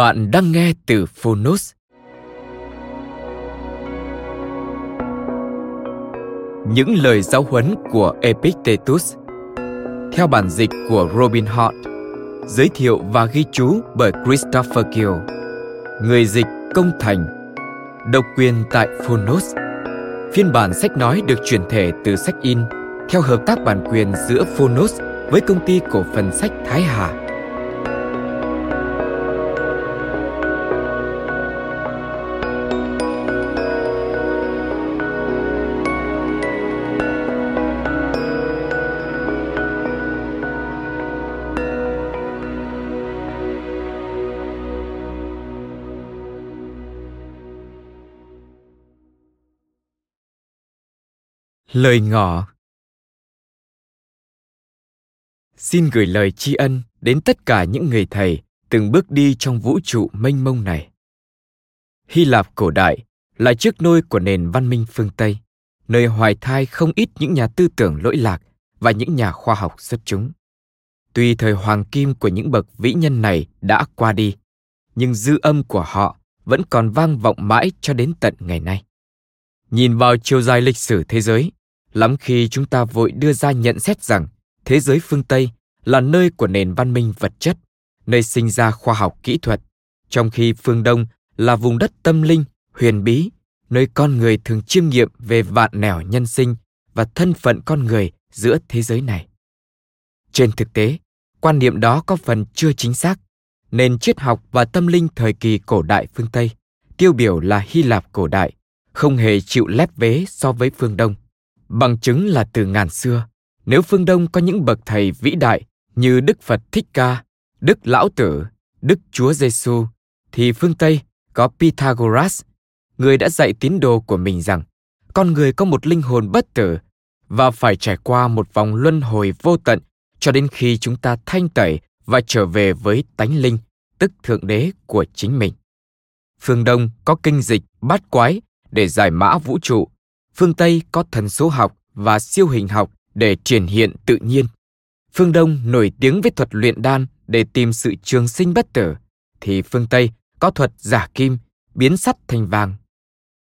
Bạn đang nghe từ Phonos. Những lời giáo huấn của Epictetus theo bản dịch của Robin Hart, giới thiệu và ghi chú bởi Christopher Gill, người dịch công thành, độc quyền tại Phonos. Phiên bản sách nói được chuyển thể từ sách in theo hợp tác bản quyền giữa Phonos với công ty cổ phần sách Thái Hà Lời ngỏ Xin gửi lời tri ân đến tất cả những người thầy từng bước đi trong vũ trụ mênh mông này. Hy Lạp cổ đại là chiếc nôi của nền văn minh phương Tây, nơi hoài thai không ít những nhà tư tưởng lỗi lạc và những nhà khoa học xuất chúng. Tuy thời hoàng kim của những bậc vĩ nhân này đã qua đi, nhưng dư âm của họ vẫn còn vang vọng mãi cho đến tận ngày nay. Nhìn vào chiều dài lịch sử thế giới, lắm khi chúng ta vội đưa ra nhận xét rằng thế giới phương tây là nơi của nền văn minh vật chất, nơi sinh ra khoa học kỹ thuật, trong khi phương đông là vùng đất tâm linh, huyền bí, nơi con người thường chiêm nghiệm về vạn nẻo nhân sinh và thân phận con người giữa thế giới này. Trên thực tế, quan niệm đó có phần chưa chính xác nền triết học và tâm linh thời kỳ cổ đại phương tây tiêu biểu là hy lạp cổ đại, không hề chịu lép vế so với phương đông. Bằng chứng là từ ngàn xưa, nếu phương Đông có những bậc thầy vĩ đại như Đức Phật Thích Ca, Đức Lão Tử, Đức Chúa Giêsu, thì phương Tây có Pythagoras, người đã dạy tín đồ của mình rằng con người có một linh hồn bất tử và phải trải qua một vòng luân hồi vô tận cho đến khi chúng ta thanh tẩy và trở về với tánh linh, tức thượng đế của chính mình. Phương Đông có kinh dịch bát quái để giải mã vũ trụ phương Tây có thần số học và siêu hình học để triển hiện tự nhiên. Phương Đông nổi tiếng với thuật luyện đan để tìm sự trường sinh bất tử, thì phương Tây có thuật giả kim, biến sắt thành vàng.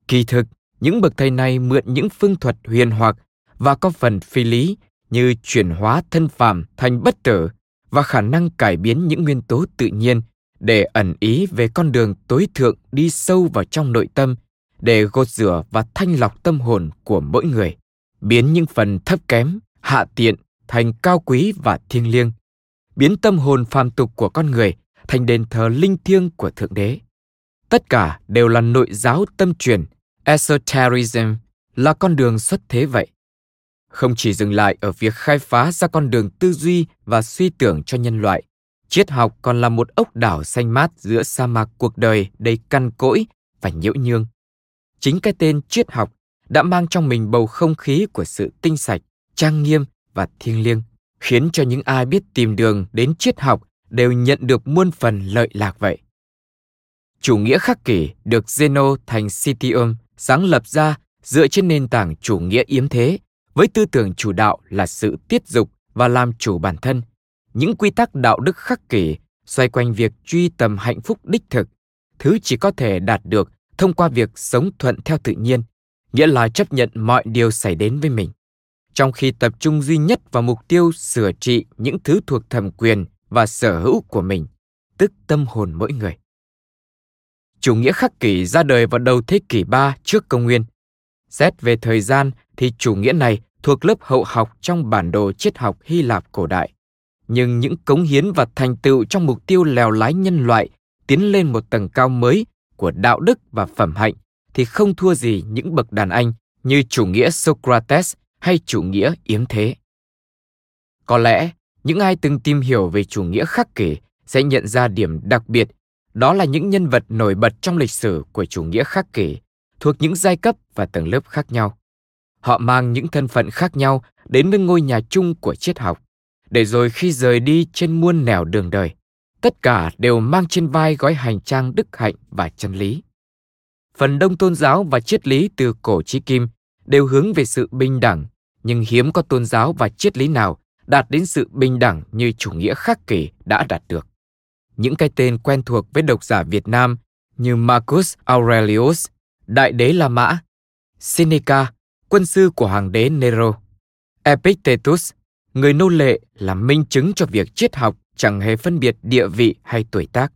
Kỳ thực, những bậc thầy này mượn những phương thuật huyền hoặc và có phần phi lý như chuyển hóa thân phàm thành bất tử và khả năng cải biến những nguyên tố tự nhiên để ẩn ý về con đường tối thượng đi sâu vào trong nội tâm để gột rửa và thanh lọc tâm hồn của mỗi người, biến những phần thấp kém, hạ tiện thành cao quý và thiêng liêng, biến tâm hồn phàm tục của con người thành đền thờ linh thiêng của Thượng Đế. Tất cả đều là nội giáo tâm truyền, esotericism là con đường xuất thế vậy. Không chỉ dừng lại ở việc khai phá ra con đường tư duy và suy tưởng cho nhân loại, triết học còn là một ốc đảo xanh mát giữa sa mạc cuộc đời đầy căn cỗi và nhiễu nhương chính cái tên triết học đã mang trong mình bầu không khí của sự tinh sạch, trang nghiêm và thiêng liêng, khiến cho những ai biết tìm đường đến triết học đều nhận được muôn phần lợi lạc vậy. Chủ nghĩa khắc kỷ được Zeno thành Citium sáng lập ra dựa trên nền tảng chủ nghĩa yếm thế, với tư tưởng chủ đạo là sự tiết dục và làm chủ bản thân. Những quy tắc đạo đức khắc kỷ xoay quanh việc truy tầm hạnh phúc đích thực, thứ chỉ có thể đạt được thông qua việc sống thuận theo tự nhiên, nghĩa là chấp nhận mọi điều xảy đến với mình. trong khi tập trung duy nhất vào mục tiêu sửa trị những thứ thuộc thẩm quyền và sở hữu của mình, tức tâm hồn mỗi người. Chủ nghĩa khắc kỷ ra đời vào đầu thế kỷ 3 trước công nguyên. Xét về thời gian thì chủ nghĩa này thuộc lớp hậu học trong bản đồ triết học Hy Lạp cổ đại. Nhưng những cống hiến và thành tựu trong mục tiêu lèo lái nhân loại tiến lên một tầng cao mới của đạo đức và phẩm hạnh thì không thua gì những bậc đàn anh như chủ nghĩa Socrates hay chủ nghĩa yếm thế. Có lẽ, những ai từng tìm hiểu về chủ nghĩa khắc kỷ sẽ nhận ra điểm đặc biệt, đó là những nhân vật nổi bật trong lịch sử của chủ nghĩa khắc kỷ, thuộc những giai cấp và tầng lớp khác nhau. Họ mang những thân phận khác nhau đến với ngôi nhà chung của triết học, để rồi khi rời đi trên muôn nẻo đường đời, tất cả đều mang trên vai gói hành trang đức hạnh và chân lý. Phần đông tôn giáo và triết lý từ cổ chí kim đều hướng về sự bình đẳng, nhưng hiếm có tôn giáo và triết lý nào đạt đến sự bình đẳng như chủ nghĩa khắc kỷ đã đạt được. Những cái tên quen thuộc với độc giả Việt Nam như Marcus Aurelius, Đại đế La Mã, Seneca, quân sư của hoàng đế Nero, Epictetus, người nô lệ là minh chứng cho việc triết học chẳng hề phân biệt địa vị hay tuổi tác.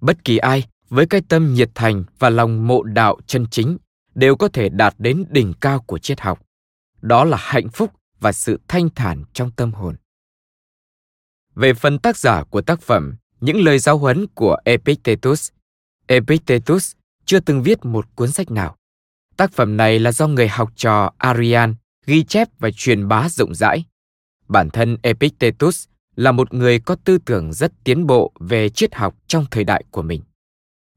Bất kỳ ai với cái tâm nhiệt thành và lòng mộ đạo chân chính đều có thể đạt đến đỉnh cao của triết học. Đó là hạnh phúc và sự thanh thản trong tâm hồn. Về phần tác giả của tác phẩm, những lời giáo huấn của Epictetus, Epictetus chưa từng viết một cuốn sách nào. Tác phẩm này là do người học trò Arian ghi chép và truyền bá rộng rãi. Bản thân Epictetus là một người có tư tưởng rất tiến bộ về triết học trong thời đại của mình.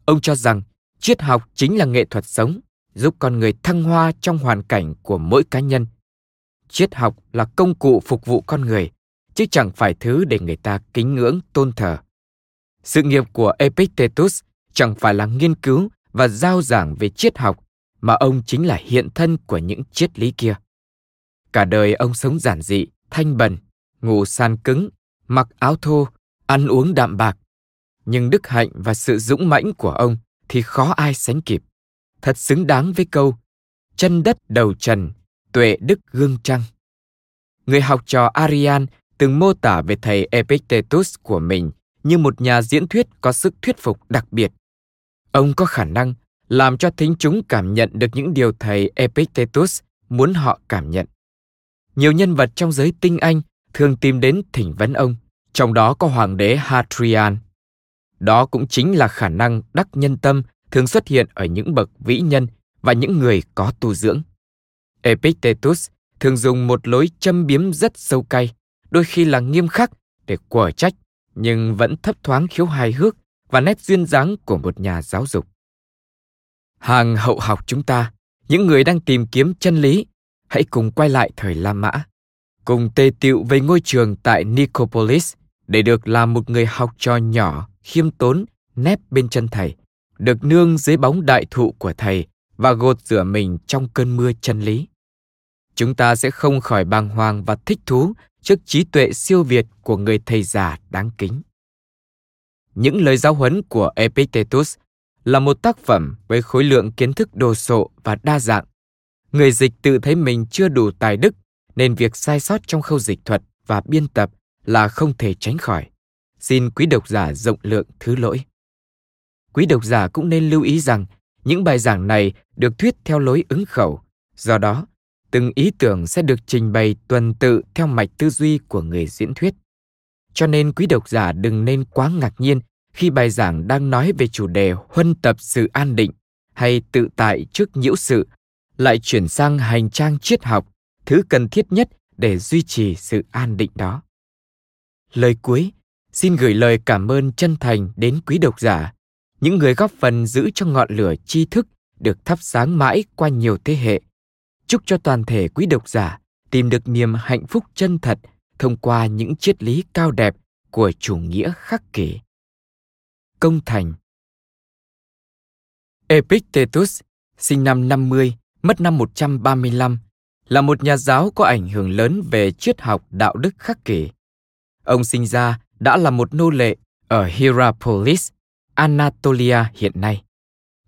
Ông cho rằng triết học chính là nghệ thuật sống, giúp con người thăng hoa trong hoàn cảnh của mỗi cá nhân. Triết học là công cụ phục vụ con người, chứ chẳng phải thứ để người ta kính ngưỡng tôn thờ. Sự nghiệp của Epictetus chẳng phải là nghiên cứu và giao giảng về triết học, mà ông chính là hiện thân của những triết lý kia. Cả đời ông sống giản dị, thanh bần, ngủ sàn cứng, mặc áo thô, ăn uống đạm bạc. Nhưng đức hạnh và sự dũng mãnh của ông thì khó ai sánh kịp. Thật xứng đáng với câu chân đất đầu trần, tuệ đức gương trăng. Người học trò Arian từng mô tả về thầy Epictetus của mình như một nhà diễn thuyết có sức thuyết phục đặc biệt. Ông có khả năng làm cho thính chúng cảm nhận được những điều thầy Epictetus muốn họ cảm nhận. Nhiều nhân vật trong giới tinh anh thường tìm đến thỉnh vấn ông, trong đó có hoàng đế Hadrian. Đó cũng chính là khả năng đắc nhân tâm thường xuất hiện ở những bậc vĩ nhân và những người có tu dưỡng. Epictetus thường dùng một lối châm biếm rất sâu cay, đôi khi là nghiêm khắc để quở trách, nhưng vẫn thấp thoáng khiếu hài hước và nét duyên dáng của một nhà giáo dục. Hàng hậu học chúng ta, những người đang tìm kiếm chân lý, hãy cùng quay lại thời La Mã cùng tề tiệu về ngôi trường tại Nicopolis để được làm một người học trò nhỏ, khiêm tốn, nép bên chân thầy, được nương dưới bóng đại thụ của thầy và gột rửa mình trong cơn mưa chân lý. Chúng ta sẽ không khỏi bàng hoàng và thích thú trước trí tuệ siêu việt của người thầy già đáng kính. Những lời giáo huấn của Epictetus là một tác phẩm với khối lượng kiến thức đồ sộ và đa dạng. Người dịch tự thấy mình chưa đủ tài đức nên việc sai sót trong khâu dịch thuật và biên tập là không thể tránh khỏi. Xin quý độc giả rộng lượng thứ lỗi. Quý độc giả cũng nên lưu ý rằng những bài giảng này được thuyết theo lối ứng khẩu, do đó từng ý tưởng sẽ được trình bày tuần tự theo mạch tư duy của người diễn thuyết. Cho nên quý độc giả đừng nên quá ngạc nhiên khi bài giảng đang nói về chủ đề huân tập sự an định hay tự tại trước nhiễu sự, lại chuyển sang hành trang triết học thứ cần thiết nhất để duy trì sự an định đó. Lời cuối, xin gửi lời cảm ơn chân thành đến quý độc giả, những người góp phần giữ cho ngọn lửa tri thức được thắp sáng mãi qua nhiều thế hệ. Chúc cho toàn thể quý độc giả tìm được niềm hạnh phúc chân thật thông qua những triết lý cao đẹp của chủ nghĩa khắc kỷ. Công thành Epictetus, sinh năm 50, mất năm 135, là một nhà giáo có ảnh hưởng lớn về triết học đạo đức khắc kỷ. Ông sinh ra đã là một nô lệ ở Hierapolis, Anatolia hiện nay.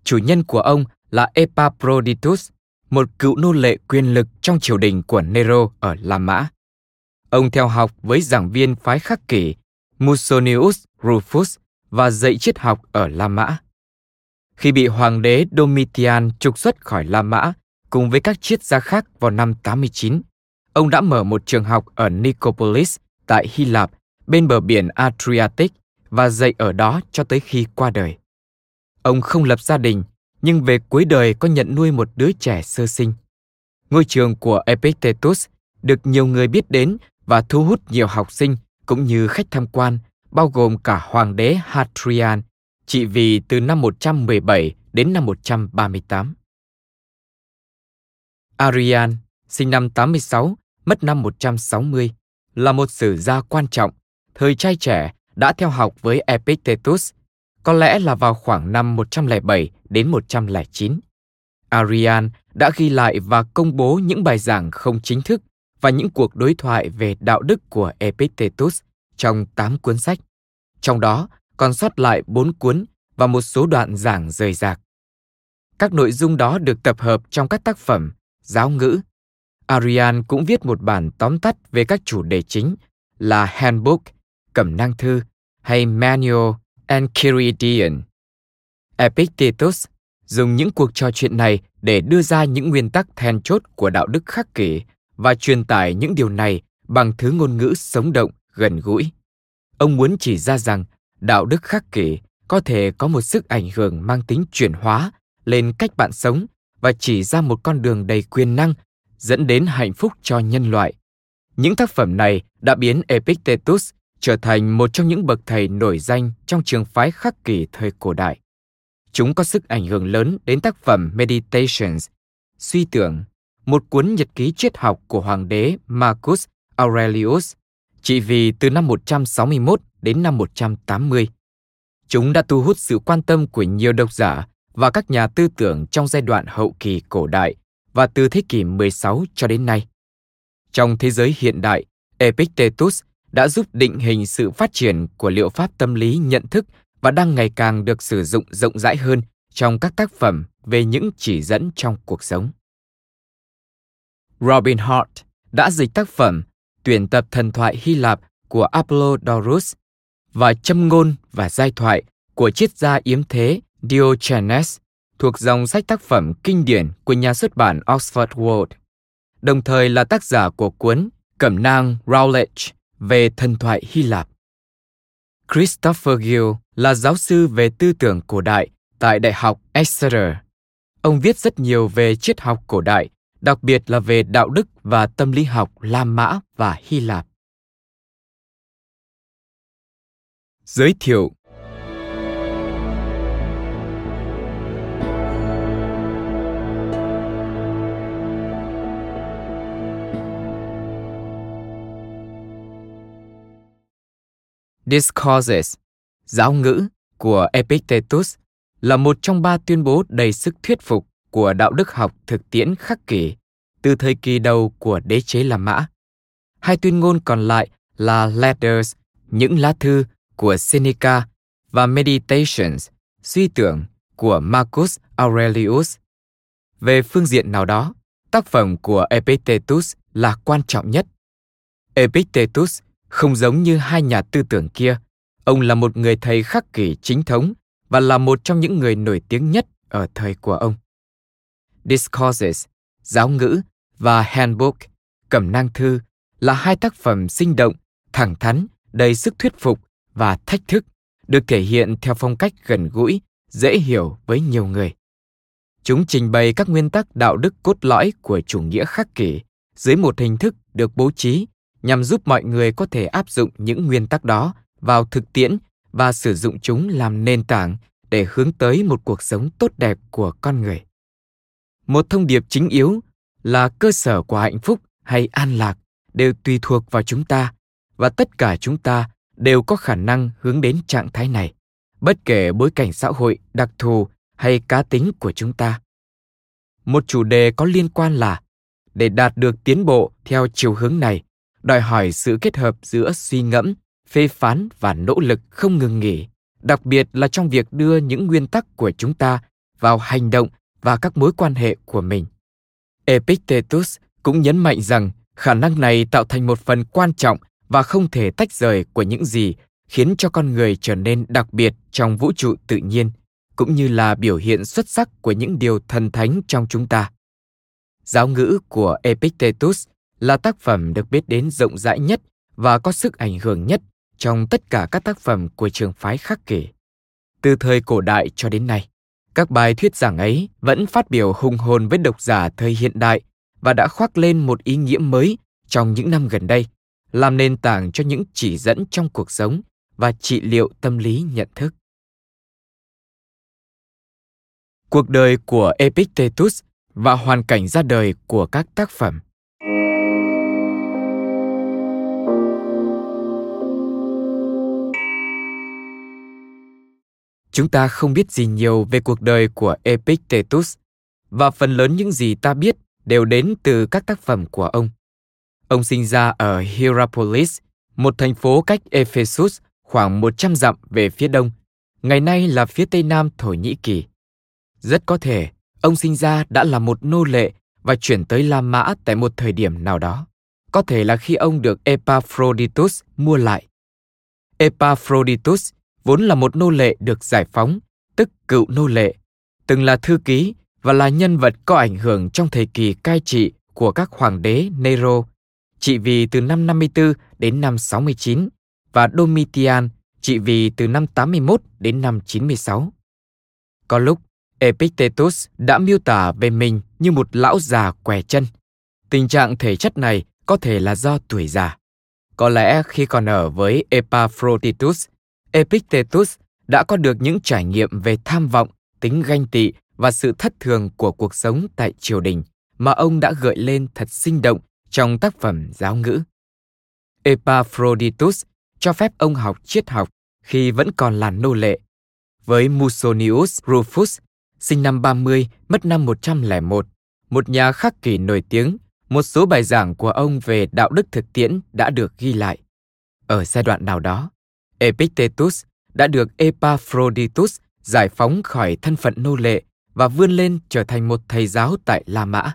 Chủ nhân của ông là Epaphroditus, một cựu nô lệ quyền lực trong triều đình của Nero ở La Mã. Ông theo học với giảng viên phái khắc kỷ Musonius Rufus và dạy triết học ở La Mã. Khi bị hoàng đế Domitian trục xuất khỏi La Mã cùng với các triết gia khác vào năm 89, ông đã mở một trường học ở Nicopolis tại Hy Lạp bên bờ biển Adriatic và dạy ở đó cho tới khi qua đời. Ông không lập gia đình, nhưng về cuối đời có nhận nuôi một đứa trẻ sơ sinh. Ngôi trường của Epictetus được nhiều người biết đến và thu hút nhiều học sinh cũng như khách tham quan, bao gồm cả hoàng đế Hadrian, trị vì từ năm 117 đến năm 138. Arian, sinh năm 86, mất năm 160, là một sử gia quan trọng, thời trai trẻ đã theo học với Epictetus, có lẽ là vào khoảng năm 107 đến 109. Arian đã ghi lại và công bố những bài giảng không chính thức và những cuộc đối thoại về đạo đức của Epictetus trong 8 cuốn sách. Trong đó còn sót lại 4 cuốn và một số đoạn giảng rời rạc. Các nội dung đó được tập hợp trong các tác phẩm giáo ngữ. Arian cũng viết một bản tóm tắt về các chủ đề chính là Handbook, Cẩm năng thư hay Manual Enchiridion. Epictetus dùng những cuộc trò chuyện này để đưa ra những nguyên tắc then chốt của đạo đức khắc kỷ và truyền tải những điều này bằng thứ ngôn ngữ sống động, gần gũi. Ông muốn chỉ ra rằng đạo đức khắc kỷ có thể có một sức ảnh hưởng mang tính chuyển hóa lên cách bạn sống và chỉ ra một con đường đầy quyền năng dẫn đến hạnh phúc cho nhân loại. Những tác phẩm này đã biến Epictetus trở thành một trong những bậc thầy nổi danh trong trường phái khắc kỷ thời cổ đại. Chúng có sức ảnh hưởng lớn đến tác phẩm Meditations, suy tưởng, một cuốn nhật ký triết học của hoàng đế Marcus Aurelius, trị vì từ năm 161 đến năm 180. Chúng đã thu hút sự quan tâm của nhiều độc giả và các nhà tư tưởng trong giai đoạn hậu kỳ cổ đại và từ thế kỷ 16 cho đến nay. Trong thế giới hiện đại, Epictetus đã giúp định hình sự phát triển của liệu pháp tâm lý nhận thức và đang ngày càng được sử dụng rộng rãi hơn trong các tác phẩm về những chỉ dẫn trong cuộc sống. Robin Hart đã dịch tác phẩm tuyển tập thần thoại Hy Lạp của Apollodorus và châm ngôn và giai thoại của triết gia yếm thế Diogenes thuộc dòng sách tác phẩm kinh điển của nhà xuất bản Oxford World, đồng thời là tác giả của cuốn Cẩm nang Routledge về thần thoại Hy Lạp. Christopher Gill là giáo sư về tư tưởng cổ đại tại Đại học Exeter. Ông viết rất nhiều về triết học cổ đại, đặc biệt là về đạo đức và tâm lý học La Mã và Hy Lạp. Giới thiệu Discourses, giáo ngữ của Epictetus là một trong ba tuyên bố đầy sức thuyết phục của đạo đức học thực tiễn khắc kỷ từ thời kỳ đầu của đế chế La Mã. Hai tuyên ngôn còn lại là Letters, những lá thư của Seneca và Meditations, suy tưởng của Marcus Aurelius. Về phương diện nào đó, tác phẩm của Epictetus là quan trọng nhất. Epictetus không giống như hai nhà tư tưởng kia, ông là một người thầy khắc kỷ chính thống và là một trong những người nổi tiếng nhất ở thời của ông. Discourses, giáo ngữ và Handbook, cẩm nang thư là hai tác phẩm sinh động, thẳng thắn, đầy sức thuyết phục và thách thức, được thể hiện theo phong cách gần gũi, dễ hiểu với nhiều người. Chúng trình bày các nguyên tắc đạo đức cốt lõi của chủ nghĩa khắc kỷ dưới một hình thức được bố trí nhằm giúp mọi người có thể áp dụng những nguyên tắc đó vào thực tiễn và sử dụng chúng làm nền tảng để hướng tới một cuộc sống tốt đẹp của con người. Một thông điệp chính yếu là cơ sở của hạnh phúc hay an lạc đều tùy thuộc vào chúng ta và tất cả chúng ta đều có khả năng hướng đến trạng thái này, bất kể bối cảnh xã hội đặc thù hay cá tính của chúng ta. Một chủ đề có liên quan là để đạt được tiến bộ theo chiều hướng này, đòi hỏi sự kết hợp giữa suy ngẫm, phê phán và nỗ lực không ngừng nghỉ, đặc biệt là trong việc đưa những nguyên tắc của chúng ta vào hành động và các mối quan hệ của mình. Epictetus cũng nhấn mạnh rằng khả năng này tạo thành một phần quan trọng và không thể tách rời của những gì khiến cho con người trở nên đặc biệt trong vũ trụ tự nhiên cũng như là biểu hiện xuất sắc của những điều thần thánh trong chúng ta giáo ngữ của epictetus là tác phẩm được biết đến rộng rãi nhất và có sức ảnh hưởng nhất trong tất cả các tác phẩm của trường phái khắc kỷ. Từ thời cổ đại cho đến nay, các bài thuyết giảng ấy vẫn phát biểu hùng hồn với độc giả thời hiện đại và đã khoác lên một ý nghĩa mới trong những năm gần đây, làm nền tảng cho những chỉ dẫn trong cuộc sống và trị liệu tâm lý nhận thức. Cuộc đời của epictetus và hoàn cảnh ra đời của các tác phẩm. Chúng ta không biết gì nhiều về cuộc đời của epictetus và phần lớn những gì ta biết đều đến từ các tác phẩm của ông ông sinh ra ở hierapolis một thành phố cách ephesus khoảng 100 dặm về phía đông, ngày nay là phía tây nam Thổ Nhĩ Kỳ. Rất có thể ông sinh ra đã là một nô lệ và chuyển tới La Mã tại một thời điểm nào đó. Có thể là khi ông được Epaphroditus mua lại. Epaphroditus vốn là một nô lệ được giải phóng, tức cựu nô lệ, từng là thư ký và là nhân vật có ảnh hưởng trong thời kỳ cai trị của các hoàng đế Nero, trị vì từ năm 54 đến năm 69 và Domitian trị vì từ năm 81 đến năm 96. Có lúc, Epictetus đã miêu tả về mình như một lão già què chân. Tình trạng thể chất này có thể là do tuổi già. Có lẽ khi còn ở với Epaphroditus, Epictetus đã có được những trải nghiệm về tham vọng, tính ganh tị và sự thất thường của cuộc sống tại triều đình mà ông đã gợi lên thật sinh động trong tác phẩm giáo ngữ. Epaphroditus cho phép ông học triết học khi vẫn còn là nô lệ. Với Musonius Rufus, sinh năm 30, mất năm 101, một nhà khắc kỷ nổi tiếng, một số bài giảng của ông về đạo đức thực tiễn đã được ghi lại. Ở giai đoạn nào đó, Epictetus đã được Epaphroditus giải phóng khỏi thân phận nô lệ và vươn lên trở thành một thầy giáo tại La Mã.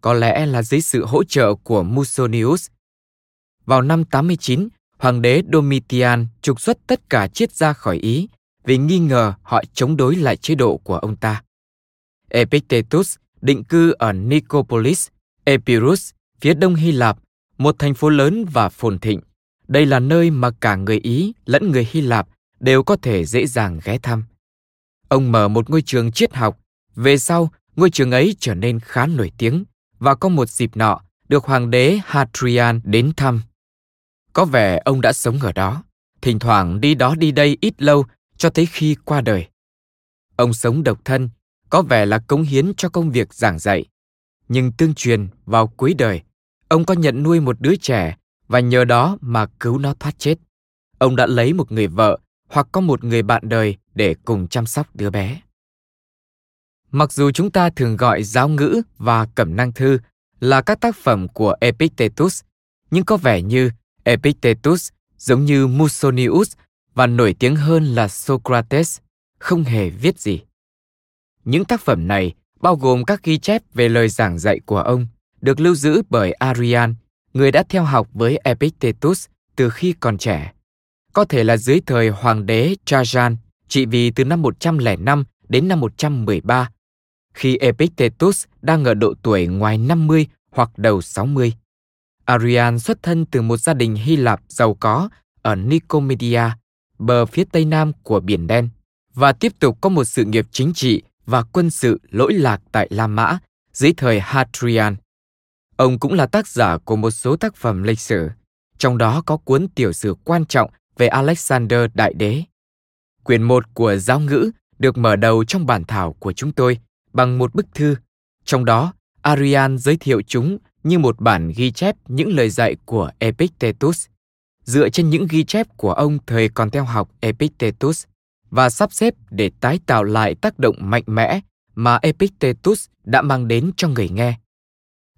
Có lẽ là dưới sự hỗ trợ của Musonius. Vào năm 89, hoàng đế Domitian trục xuất tất cả triết gia khỏi Ý vì nghi ngờ họ chống đối lại chế độ của ông ta. Epictetus định cư ở Nicopolis, Epirus, phía đông Hy Lạp, một thành phố lớn và phồn thịnh. Đây là nơi mà cả người Ý lẫn người Hy Lạp đều có thể dễ dàng ghé thăm. Ông mở một ngôi trường triết học, về sau ngôi trường ấy trở nên khá nổi tiếng và có một dịp nọ được hoàng đế Hadrian đến thăm. Có vẻ ông đã sống ở đó, thỉnh thoảng đi đó đi đây ít lâu cho tới khi qua đời. Ông sống độc thân, có vẻ là cống hiến cho công việc giảng dạy. Nhưng tương truyền vào cuối đời, ông có nhận nuôi một đứa trẻ và nhờ đó mà cứu nó thoát chết. Ông đã lấy một người vợ hoặc có một người bạn đời để cùng chăm sóc đứa bé. Mặc dù chúng ta thường gọi giáo ngữ và cẩm năng thư là các tác phẩm của Epictetus, nhưng có vẻ như Epictetus giống như Musonius và nổi tiếng hơn là Socrates, không hề viết gì. Những tác phẩm này bao gồm các ghi chép về lời giảng dạy của ông, được lưu giữ bởi Arian, người đã theo học với Epictetus từ khi còn trẻ. Có thể là dưới thời hoàng đế Trajan, trị vì từ năm 105 đến năm 113, khi Epictetus đang ở độ tuổi ngoài 50 hoặc đầu 60. Arian xuất thân từ một gia đình Hy Lạp giàu có ở Nicomedia, bờ phía tây nam của Biển Đen, và tiếp tục có một sự nghiệp chính trị và quân sự lỗi lạc tại La Mã dưới thời Hadrian. Ông cũng là tác giả của một số tác phẩm lịch sử, trong đó có cuốn tiểu sử quan trọng về Alexander Đại Đế. Quyển 1 của giáo ngữ được mở đầu trong bản thảo của chúng tôi bằng một bức thư, trong đó Arian giới thiệu chúng như một bản ghi chép những lời dạy của Epictetus, dựa trên những ghi chép của ông thời còn theo học Epictetus và sắp xếp để tái tạo lại tác động mạnh mẽ mà Epictetus đã mang đến cho người nghe.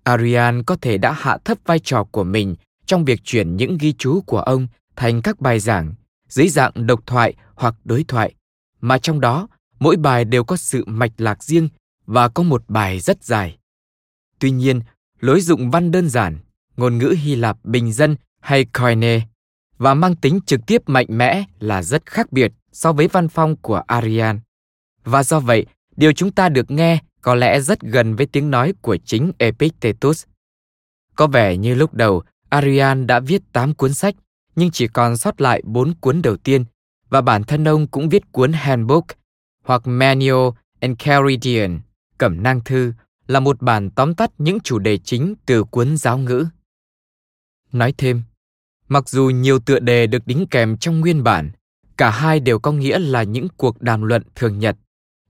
Arian có thể đã hạ thấp vai trò của mình trong việc chuyển những ghi chú của ông thành các bài giảng dưới dạng độc thoại hoặc đối thoại, mà trong đó mỗi bài đều có sự mạch lạc riêng và có một bài rất dài. Tuy nhiên, lối dụng văn đơn giản, ngôn ngữ Hy Lạp bình dân hay koine và mang tính trực tiếp mạnh mẽ là rất khác biệt so với văn phong của Arian. Và do vậy, điều chúng ta được nghe có lẽ rất gần với tiếng nói của chính Epictetus. Có vẻ như lúc đầu Arian đã viết 8 cuốn sách, nhưng chỉ còn sót lại 4 cuốn đầu tiên, và bản thân ông cũng viết cuốn Handbook hoặc Manual Enchiridion, Cẩm nang thư, là một bản tóm tắt những chủ đề chính từ cuốn giáo ngữ. Nói thêm, mặc dù nhiều tựa đề được đính kèm trong nguyên bản, cả hai đều có nghĩa là những cuộc đàm luận thường nhật,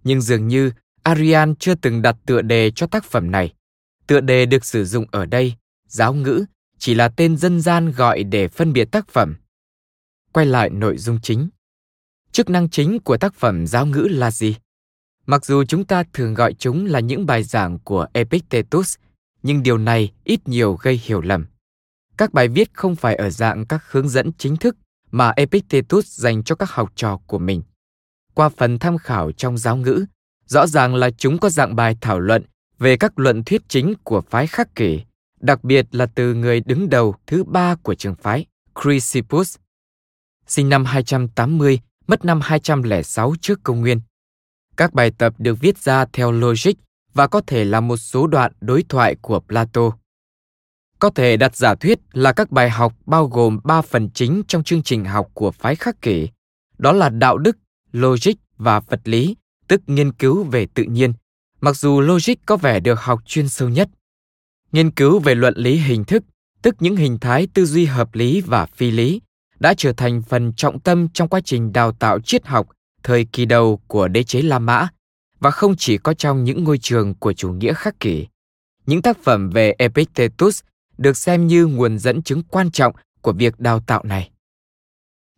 nhưng dường như Arian chưa từng đặt tựa đề cho tác phẩm này. Tựa đề được sử dụng ở đây, giáo ngữ, chỉ là tên dân gian gọi để phân biệt tác phẩm. Quay lại nội dung chính. Chức năng chính của tác phẩm giáo ngữ là gì? Mặc dù chúng ta thường gọi chúng là những bài giảng của Epictetus, nhưng điều này ít nhiều gây hiểu lầm. Các bài viết không phải ở dạng các hướng dẫn chính thức mà Epictetus dành cho các học trò của mình. Qua phần tham khảo trong giáo ngữ, rõ ràng là chúng có dạng bài thảo luận về các luận thuyết chính của phái khắc kỷ, đặc biệt là từ người đứng đầu thứ ba của trường phái, Chrysippus. Sinh năm 280, mất năm 206 trước công nguyên. Các bài tập được viết ra theo logic và có thể là một số đoạn đối thoại của Plato. Có thể đặt giả thuyết là các bài học bao gồm ba phần chính trong chương trình học của phái khắc kỷ, đó là đạo đức, logic và vật lý, tức nghiên cứu về tự nhiên, mặc dù logic có vẻ được học chuyên sâu nhất. Nghiên cứu về luận lý hình thức, tức những hình thái tư duy hợp lý và phi lý, đã trở thành phần trọng tâm trong quá trình đào tạo triết học thời kỳ đầu của đế chế La Mã và không chỉ có trong những ngôi trường của chủ nghĩa khắc kỷ. Những tác phẩm về Epictetus được xem như nguồn dẫn chứng quan trọng của việc đào tạo này.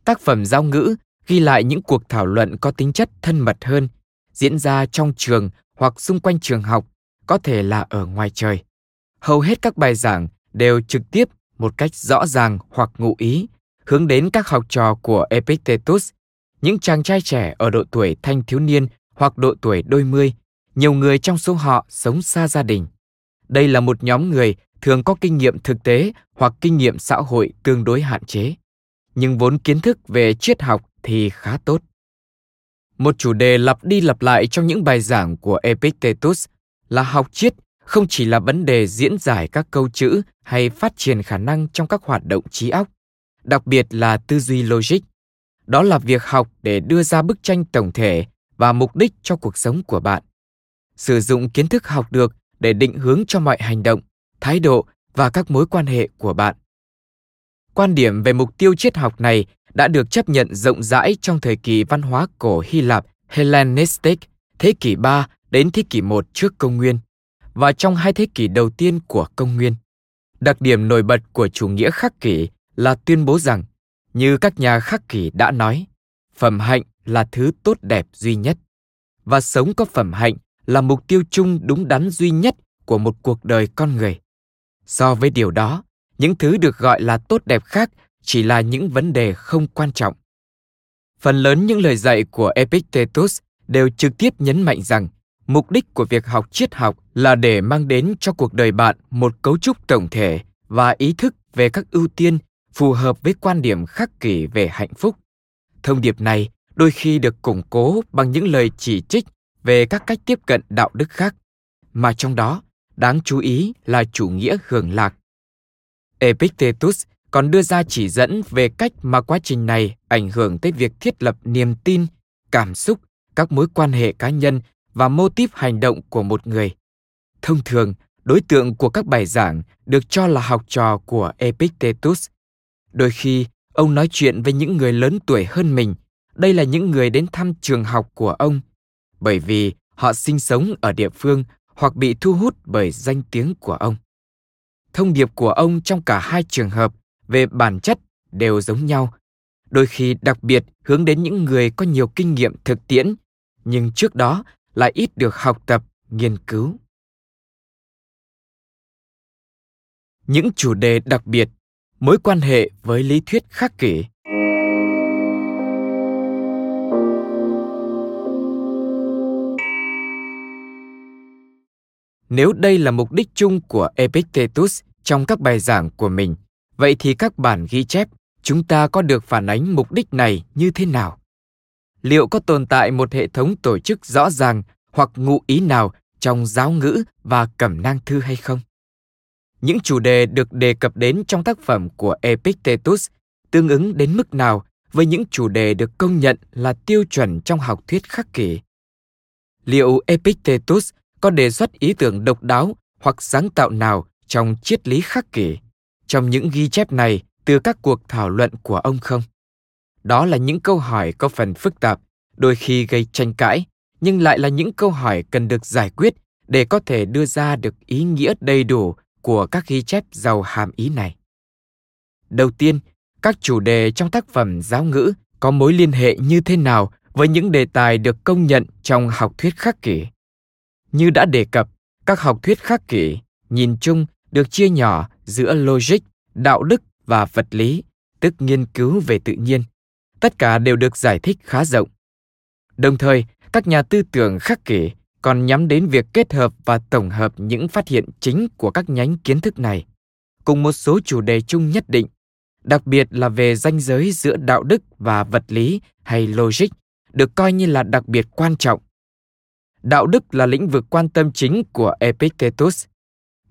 Tác phẩm giao ngữ ghi lại những cuộc thảo luận có tính chất thân mật hơn, diễn ra trong trường hoặc xung quanh trường học, có thể là ở ngoài trời. Hầu hết các bài giảng đều trực tiếp một cách rõ ràng hoặc ngụ ý hướng đến các học trò của Epictetus, những chàng trai trẻ ở độ tuổi thanh thiếu niên hoặc độ tuổi đôi mươi, nhiều người trong số họ sống xa gia đình. Đây là một nhóm người thường có kinh nghiệm thực tế hoặc kinh nghiệm xã hội tương đối hạn chế, nhưng vốn kiến thức về triết học thì khá tốt. Một chủ đề lặp đi lặp lại trong những bài giảng của Epictetus là học triết không chỉ là vấn đề diễn giải các câu chữ hay phát triển khả năng trong các hoạt động trí óc, đặc biệt là tư duy logic. Đó là việc học để đưa ra bức tranh tổng thể và mục đích cho cuộc sống của bạn. Sử dụng kiến thức học được để định hướng cho mọi hành động, thái độ và các mối quan hệ của bạn. Quan điểm về mục tiêu triết học này đã được chấp nhận rộng rãi trong thời kỳ văn hóa cổ Hy Lạp Hellenistic, thế kỷ 3 đến thế kỷ 1 trước công nguyên, và trong hai thế kỷ đầu tiên của công nguyên. Đặc điểm nổi bật của chủ nghĩa khắc kỷ là tuyên bố rằng, như các nhà khắc kỷ đã nói, phẩm hạnh là thứ tốt đẹp duy nhất, và sống có phẩm hạnh là mục tiêu chung đúng đắn duy nhất của một cuộc đời con người. So với điều đó, những thứ được gọi là tốt đẹp khác chỉ là những vấn đề không quan trọng. Phần lớn những lời dạy của Epictetus đều trực tiếp nhấn mạnh rằng mục đích của việc học triết học là để mang đến cho cuộc đời bạn một cấu trúc tổng thể và ý thức về các ưu tiên phù hợp với quan điểm khắc kỷ về hạnh phúc. Thông điệp này đôi khi được củng cố bằng những lời chỉ trích về các cách tiếp cận đạo đức khác, mà trong đó đáng chú ý là chủ nghĩa hưởng lạc. Epictetus còn đưa ra chỉ dẫn về cách mà quá trình này ảnh hưởng tới việc thiết lập niềm tin, cảm xúc, các mối quan hệ cá nhân và mô típ hành động của một người. Thông thường, đối tượng của các bài giảng được cho là học trò của Epictetus. Đôi khi, ông nói chuyện với những người lớn tuổi hơn mình. Đây là những người đến thăm trường học của ông, bởi vì họ sinh sống ở địa phương hoặc bị thu hút bởi danh tiếng của ông. Thông điệp của ông trong cả hai trường hợp về bản chất đều giống nhau, đôi khi đặc biệt hướng đến những người có nhiều kinh nghiệm thực tiễn, nhưng trước đó lại ít được học tập, nghiên cứu. Những chủ đề đặc biệt, mối quan hệ với lý thuyết khắc kỷ. nếu đây là mục đích chung của Epictetus trong các bài giảng của mình, vậy thì các bản ghi chép, chúng ta có được phản ánh mục đích này như thế nào? Liệu có tồn tại một hệ thống tổ chức rõ ràng hoặc ngụ ý nào trong giáo ngữ và cẩm nang thư hay không? Những chủ đề được đề cập đến trong tác phẩm của Epictetus tương ứng đến mức nào với những chủ đề được công nhận là tiêu chuẩn trong học thuyết khắc kỷ? Liệu Epictetus có đề xuất ý tưởng độc đáo hoặc sáng tạo nào trong triết lý khắc kỷ trong những ghi chép này từ các cuộc thảo luận của ông không? Đó là những câu hỏi có phần phức tạp, đôi khi gây tranh cãi, nhưng lại là những câu hỏi cần được giải quyết để có thể đưa ra được ý nghĩa đầy đủ của các ghi chép giàu hàm ý này. Đầu tiên, các chủ đề trong tác phẩm giáo ngữ có mối liên hệ như thế nào với những đề tài được công nhận trong học thuyết khắc kỷ. Như đã đề cập, các học thuyết khắc kỷ nhìn chung được chia nhỏ giữa logic, đạo đức và vật lý, tức nghiên cứu về tự nhiên. Tất cả đều được giải thích khá rộng. Đồng thời, các nhà tư tưởng khắc kỷ còn nhắm đến việc kết hợp và tổng hợp những phát hiện chính của các nhánh kiến thức này cùng một số chủ đề chung nhất định đặc biệt là về ranh giới giữa đạo đức và vật lý hay logic được coi như là đặc biệt quan trọng đạo đức là lĩnh vực quan tâm chính của epictetus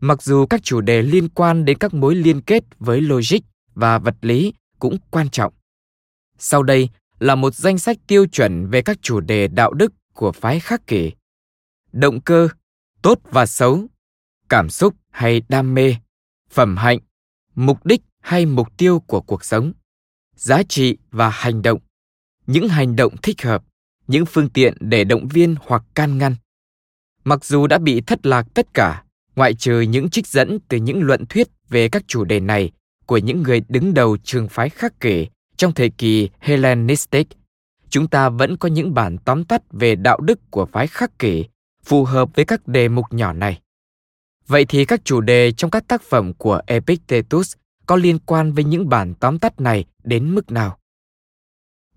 mặc dù các chủ đề liên quan đến các mối liên kết với logic và vật lý cũng quan trọng. Sau đây là một danh sách tiêu chuẩn về các chủ đề đạo đức của phái khắc kỷ. Động cơ, tốt và xấu, cảm xúc hay đam mê, phẩm hạnh, mục đích hay mục tiêu của cuộc sống, giá trị và hành động. Những hành động thích hợp, những phương tiện để động viên hoặc can ngăn. Mặc dù đã bị thất lạc tất cả ngoại trừ những trích dẫn từ những luận thuyết về các chủ đề này của những người đứng đầu trường phái khắc kỷ trong thời kỳ Hellenistic, chúng ta vẫn có những bản tóm tắt về đạo đức của phái khắc kỷ phù hợp với các đề mục nhỏ này. Vậy thì các chủ đề trong các tác phẩm của Epictetus có liên quan với những bản tóm tắt này đến mức nào?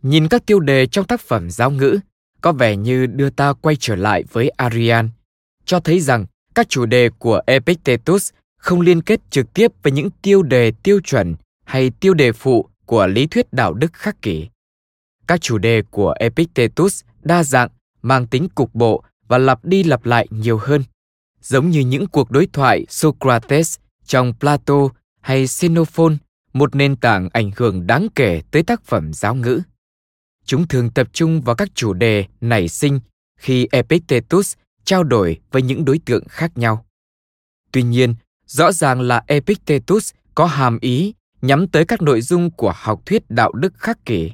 Nhìn các tiêu đề trong tác phẩm giáo ngữ, có vẻ như đưa ta quay trở lại với Arian, cho thấy rằng các chủ đề của Epictetus không liên kết trực tiếp với những tiêu đề tiêu chuẩn hay tiêu đề phụ của lý thuyết đạo đức khắc kỷ. Các chủ đề của Epictetus đa dạng, mang tính cục bộ và lặp đi lặp lại nhiều hơn, giống như những cuộc đối thoại Socrates trong Plato hay Xenophon, một nền tảng ảnh hưởng đáng kể tới tác phẩm giáo ngữ. Chúng thường tập trung vào các chủ đề nảy sinh khi Epictetus trao đổi với những đối tượng khác nhau. Tuy nhiên, rõ ràng là Epictetus có hàm ý nhắm tới các nội dung của học thuyết đạo đức khắc kỷ.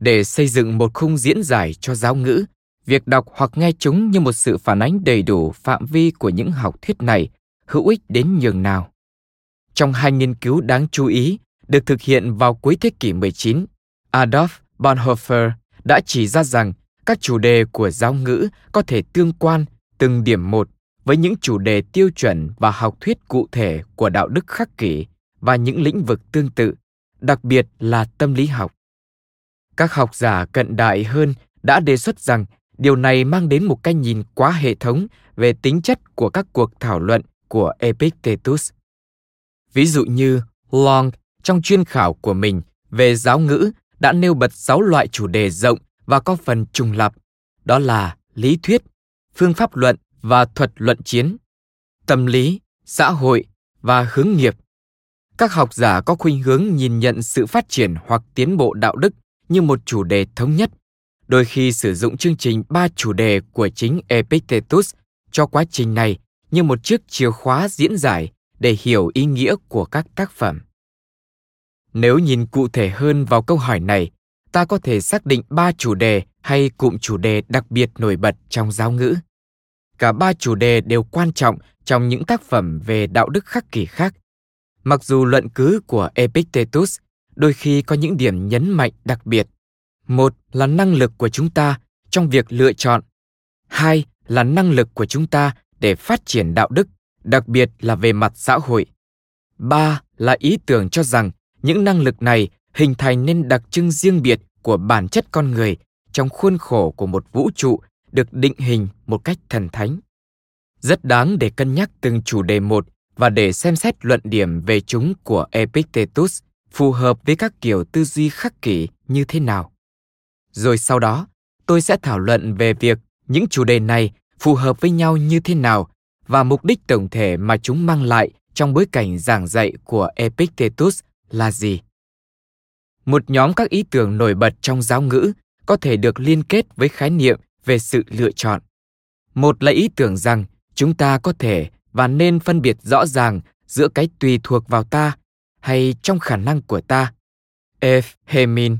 Để xây dựng một khung diễn giải cho giáo ngữ, việc đọc hoặc nghe chúng như một sự phản ánh đầy đủ phạm vi của những học thuyết này hữu ích đến nhường nào. Trong hai nghiên cứu đáng chú ý được thực hiện vào cuối thế kỷ 19, Adolf Bonhoeffer đã chỉ ra rằng các chủ đề của giáo ngữ có thể tương quan từng điểm một với những chủ đề tiêu chuẩn và học thuyết cụ thể của đạo đức khắc kỷ và những lĩnh vực tương tự, đặc biệt là tâm lý học. Các học giả cận đại hơn đã đề xuất rằng điều này mang đến một cái nhìn quá hệ thống về tính chất của các cuộc thảo luận của Epictetus. Ví dụ như Long trong chuyên khảo của mình về giáo ngữ đã nêu bật 6 loại chủ đề rộng và có phần trùng lập đó là lý thuyết, phương pháp luận và thuật luận chiến, tâm lý, xã hội và hướng nghiệp. Các học giả có khuynh hướng nhìn nhận sự phát triển hoặc tiến bộ đạo đức như một chủ đề thống nhất đôi khi sử dụng chương trình ba chủ đề của chính Epictetus cho quá trình này như một chiếc chìa khóa diễn giải để hiểu ý nghĩa của các tác phẩm. Nếu nhìn cụ thể hơn vào câu hỏi này, ta có thể xác định ba chủ đề hay cụm chủ đề đặc biệt nổi bật trong giáo ngữ. Cả ba chủ đề đều quan trọng trong những tác phẩm về đạo đức khắc kỷ khác. Mặc dù luận cứ của Epictetus đôi khi có những điểm nhấn mạnh đặc biệt, một là năng lực của chúng ta trong việc lựa chọn hai là năng lực của chúng ta để phát triển đạo đức đặc biệt là về mặt xã hội ba là ý tưởng cho rằng những năng lực này hình thành nên đặc trưng riêng biệt của bản chất con người trong khuôn khổ của một vũ trụ được định hình một cách thần thánh Rất đáng để cân nhắc từng chủ đề một và để xem xét luận điểm về chúng của Epictetus phù hợp với các kiểu tư duy khắc kỷ như thế nào. Rồi sau đó, tôi sẽ thảo luận về việc những chủ đề này phù hợp với nhau như thế nào và mục đích tổng thể mà chúng mang lại trong bối cảnh giảng dạy của Epictetus là gì. Một nhóm các ý tưởng nổi bật trong giáo ngữ có thể được liên kết với khái niệm về sự lựa chọn. Một là ý tưởng rằng chúng ta có thể và nên phân biệt rõ ràng giữa cái tùy thuộc vào ta hay trong khả năng của ta. Ef Hemin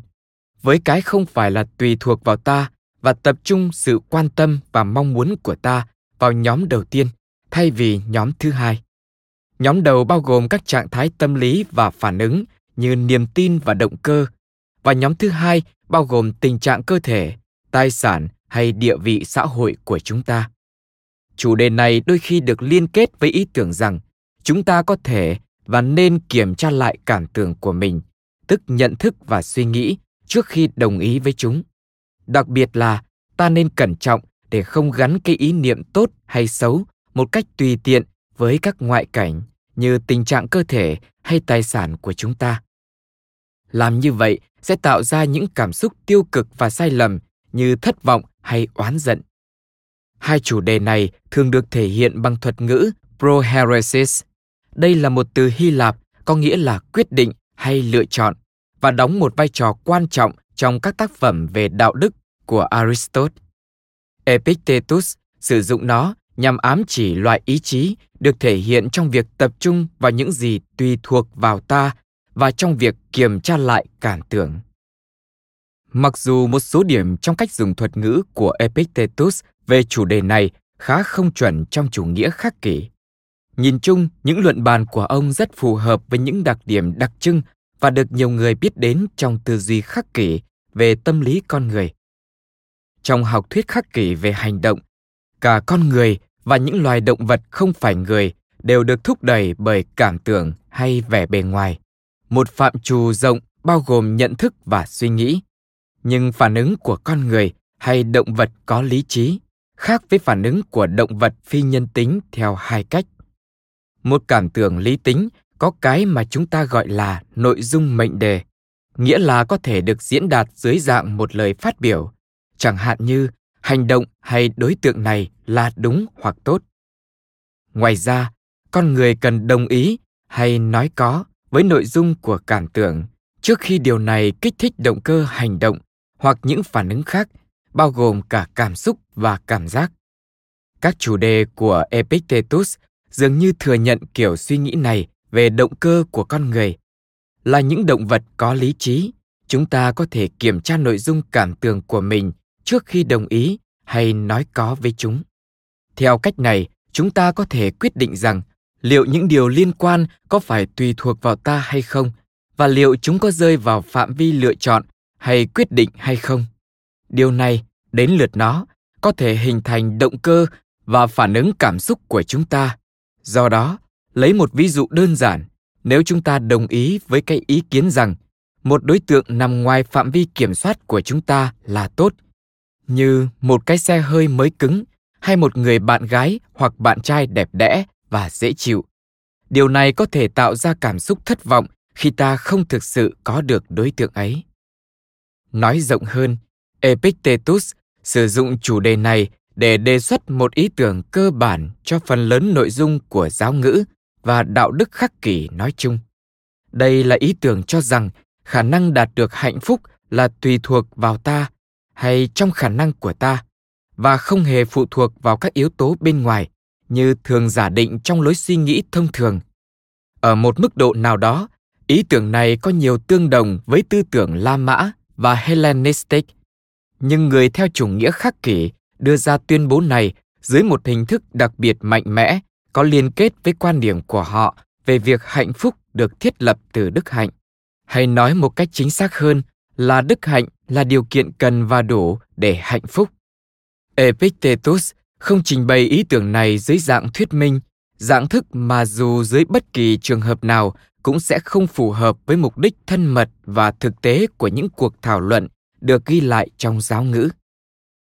với cái không phải là tùy thuộc vào ta và tập trung sự quan tâm và mong muốn của ta vào nhóm đầu tiên thay vì nhóm thứ hai. Nhóm đầu bao gồm các trạng thái tâm lý và phản ứng như niềm tin và động cơ, và nhóm thứ hai bao gồm tình trạng cơ thể, tài sản hay địa vị xã hội của chúng ta. Chủ đề này đôi khi được liên kết với ý tưởng rằng chúng ta có thể và nên kiểm tra lại cảm tưởng của mình, tức nhận thức và suy nghĩ trước khi đồng ý với chúng. Đặc biệt là ta nên cẩn trọng để không gắn cái ý niệm tốt hay xấu một cách tùy tiện với các ngoại cảnh như tình trạng cơ thể hay tài sản của chúng ta làm như vậy sẽ tạo ra những cảm xúc tiêu cực và sai lầm như thất vọng hay oán giận. Hai chủ đề này thường được thể hiện bằng thuật ngữ proheresis. Đây là một từ hy lạp, có nghĩa là quyết định hay lựa chọn, và đóng một vai trò quan trọng trong các tác phẩm về đạo đức của aristotle. Epictetus sử dụng nó nhằm ám chỉ loại ý chí được thể hiện trong việc tập trung vào những gì tùy thuộc vào ta và trong việc kiểm tra lại cảm tưởng. Mặc dù một số điểm trong cách dùng thuật ngữ của Epictetus về chủ đề này khá không chuẩn trong chủ nghĩa khắc kỷ, nhìn chung những luận bàn của ông rất phù hợp với những đặc điểm đặc trưng và được nhiều người biết đến trong tư duy khắc kỷ về tâm lý con người. Trong học thuyết khắc kỷ về hành động, cả con người và những loài động vật không phải người đều được thúc đẩy bởi cảm tưởng hay vẻ bề ngoài một phạm trù rộng bao gồm nhận thức và suy nghĩ. Nhưng phản ứng của con người hay động vật có lý trí khác với phản ứng của động vật phi nhân tính theo hai cách. Một cảm tưởng lý tính có cái mà chúng ta gọi là nội dung mệnh đề, nghĩa là có thể được diễn đạt dưới dạng một lời phát biểu. Chẳng hạn như, hành động hay đối tượng này là đúng hoặc tốt. Ngoài ra, con người cần đồng ý hay nói có với nội dung của cảm tưởng. Trước khi điều này kích thích động cơ hành động hoặc những phản ứng khác, bao gồm cả cảm xúc và cảm giác. Các chủ đề của epictetus dường như thừa nhận kiểu suy nghĩ này về động cơ của con người. Là những động vật có lý trí, chúng ta có thể kiểm tra nội dung cảm tưởng của mình trước khi đồng ý hay nói có với chúng. Theo cách này, chúng ta có thể quyết định rằng liệu những điều liên quan có phải tùy thuộc vào ta hay không? Và liệu chúng có rơi vào phạm vi lựa chọn hay quyết định hay không? Điều này, đến lượt nó, có thể hình thành động cơ và phản ứng cảm xúc của chúng ta. Do đó, lấy một ví dụ đơn giản, nếu chúng ta đồng ý với cái ý kiến rằng một đối tượng nằm ngoài phạm vi kiểm soát của chúng ta là tốt, như một cái xe hơi mới cứng hay một người bạn gái hoặc bạn trai đẹp đẽ và dễ chịu. Điều này có thể tạo ra cảm xúc thất vọng khi ta không thực sự có được đối tượng ấy. Nói rộng hơn, epictetus sử dụng chủ đề này để đề xuất một ý tưởng cơ bản cho phần lớn nội dung của giáo ngữ và đạo đức khắc kỷ nói chung. Đây là ý tưởng cho rằng khả năng đạt được hạnh phúc là tùy thuộc vào ta hay trong khả năng của ta và không hề phụ thuộc vào các yếu tố bên ngoài như thường giả định trong lối suy nghĩ thông thường. Ở một mức độ nào đó, ý tưởng này có nhiều tương đồng với tư tưởng la mã và hellenistic. Nhưng người theo chủ nghĩa khắc kỷ đưa ra tuyên bố này dưới một hình thức đặc biệt mạnh mẽ, có liên kết với quan điểm của họ về việc hạnh phúc được thiết lập từ đức hạnh. Hay nói một cách chính xác hơn là đức hạnh là điều kiện cần và đủ để hạnh phúc. Epictetus không trình bày ý tưởng này dưới dạng thuyết minh dạng thức mà dù dưới bất kỳ trường hợp nào cũng sẽ không phù hợp với mục đích thân mật và thực tế của những cuộc thảo luận được ghi lại trong giáo ngữ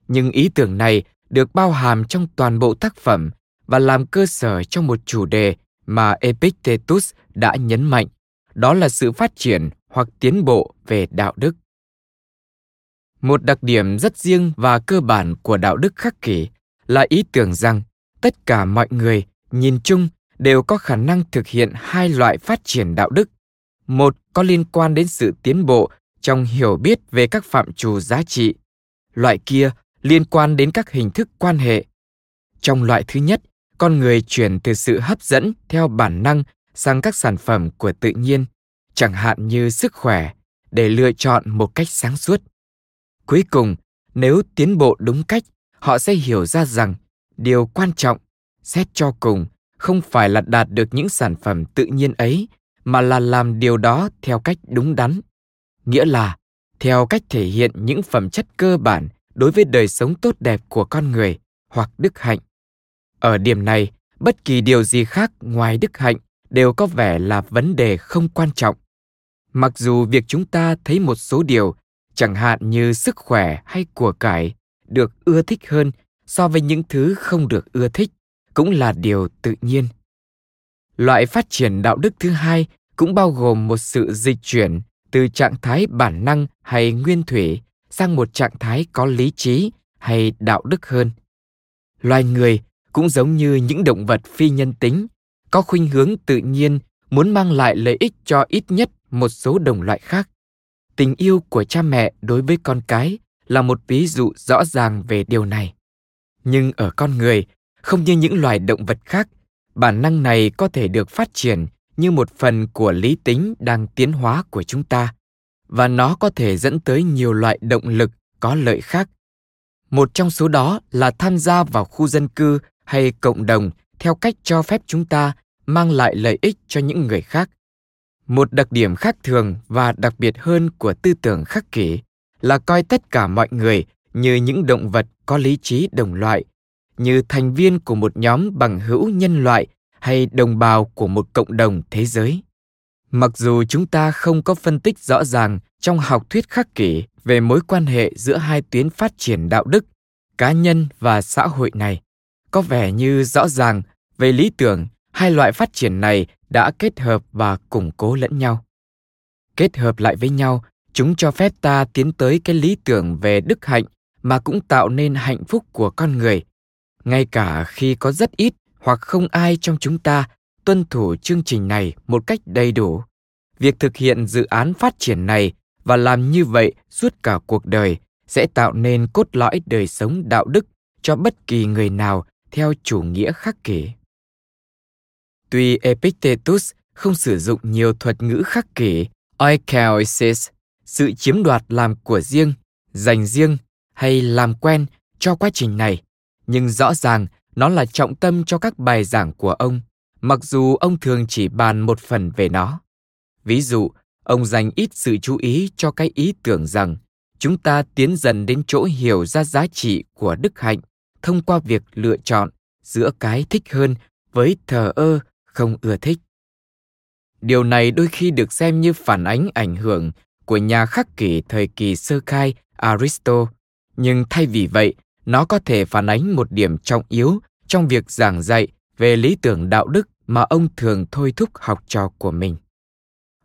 nhưng ý tưởng này được bao hàm trong toàn bộ tác phẩm và làm cơ sở cho một chủ đề mà Epictetus đã nhấn mạnh, đó là sự phát triển hoặc tiến bộ về đạo đức. Một đặc điểm rất riêng và cơ bản của đạo đức khắc kỷ là ý tưởng rằng tất cả mọi người nhìn chung đều có khả năng thực hiện hai loại phát triển đạo đức. Một có liên quan đến sự tiến bộ trong hiểu biết về các phạm trù giá trị. Loại kia liên quan đến các hình thức quan hệ. Trong loại thứ nhất, con người chuyển từ sự hấp dẫn theo bản năng sang các sản phẩm của tự nhiên, chẳng hạn như sức khỏe, để lựa chọn một cách sáng suốt. Cuối cùng, nếu tiến bộ đúng cách, họ sẽ hiểu ra rằng điều quan trọng, xét cho cùng, không phải là đạt được những sản phẩm tự nhiên ấy, mà là làm điều đó theo cách đúng đắn. Nghĩa là theo cách thể hiện những phẩm chất cơ bản đối với đời sống tốt đẹp của con người hoặc đức hạnh. Ở điểm này, bất kỳ điều gì khác ngoài đức hạnh đều có vẻ là vấn đề không quan trọng. Mặc dù việc chúng ta thấy một số điều, chẳng hạn như sức khỏe hay của cải, được ưa thích hơn so với những thứ không được ưa thích, cũng là điều tự nhiên. Loại phát triển đạo đức thứ hai cũng bao gồm một sự dịch chuyển từ trạng thái bản năng hay nguyên thủy sang một trạng thái có lý trí hay đạo đức hơn loài người cũng giống như những động vật phi nhân tính có khuynh hướng tự nhiên muốn mang lại lợi ích cho ít nhất một số đồng loại khác tình yêu của cha mẹ đối với con cái là một ví dụ rõ ràng về điều này. Nhưng ở con người, không như những loài động vật khác, bản năng này có thể được phát triển như một phần của lý tính đang tiến hóa của chúng ta, và nó có thể dẫn tới nhiều loại động lực có lợi khác. Một trong số đó là tham gia vào khu dân cư hay cộng đồng theo cách cho phép chúng ta mang lại lợi ích cho những người khác. Một đặc điểm khác thường và đặc biệt hơn của tư tưởng khắc kỷ là coi tất cả mọi người như những động vật có lý trí đồng loại, như thành viên của một nhóm bằng hữu nhân loại hay đồng bào của một cộng đồng thế giới. Mặc dù chúng ta không có phân tích rõ ràng trong học thuyết khắc kỷ về mối quan hệ giữa hai tuyến phát triển đạo đức, cá nhân và xã hội này, có vẻ như rõ ràng về lý tưởng hai loại phát triển này đã kết hợp và củng cố lẫn nhau. Kết hợp lại với nhau chúng cho phép ta tiến tới cái lý tưởng về đức hạnh mà cũng tạo nên hạnh phúc của con người ngay cả khi có rất ít hoặc không ai trong chúng ta tuân thủ chương trình này một cách đầy đủ việc thực hiện dự án phát triển này và làm như vậy suốt cả cuộc đời sẽ tạo nên cốt lõi đời sống đạo đức cho bất kỳ người nào theo chủ nghĩa khắc kỷ. Tuy Epictetus không sử dụng nhiều thuật ngữ khắc kỷ, oikeosis, sự chiếm đoạt làm của riêng, dành riêng hay làm quen cho quá trình này, nhưng rõ ràng nó là trọng tâm cho các bài giảng của ông, mặc dù ông thường chỉ bàn một phần về nó. Ví dụ, ông dành ít sự chú ý cho cái ý tưởng rằng chúng ta tiến dần đến chỗ hiểu ra giá trị của đức hạnh thông qua việc lựa chọn giữa cái thích hơn với thờ ơ không ưa thích điều này đôi khi được xem như phản ánh ảnh hưởng của nhà khắc kỷ thời kỳ sơ khai aristo. Nhưng thay vì vậy, nó có thể phản ánh một điểm trọng yếu trong việc giảng dạy về lý tưởng đạo đức mà ông thường thôi thúc học trò của mình.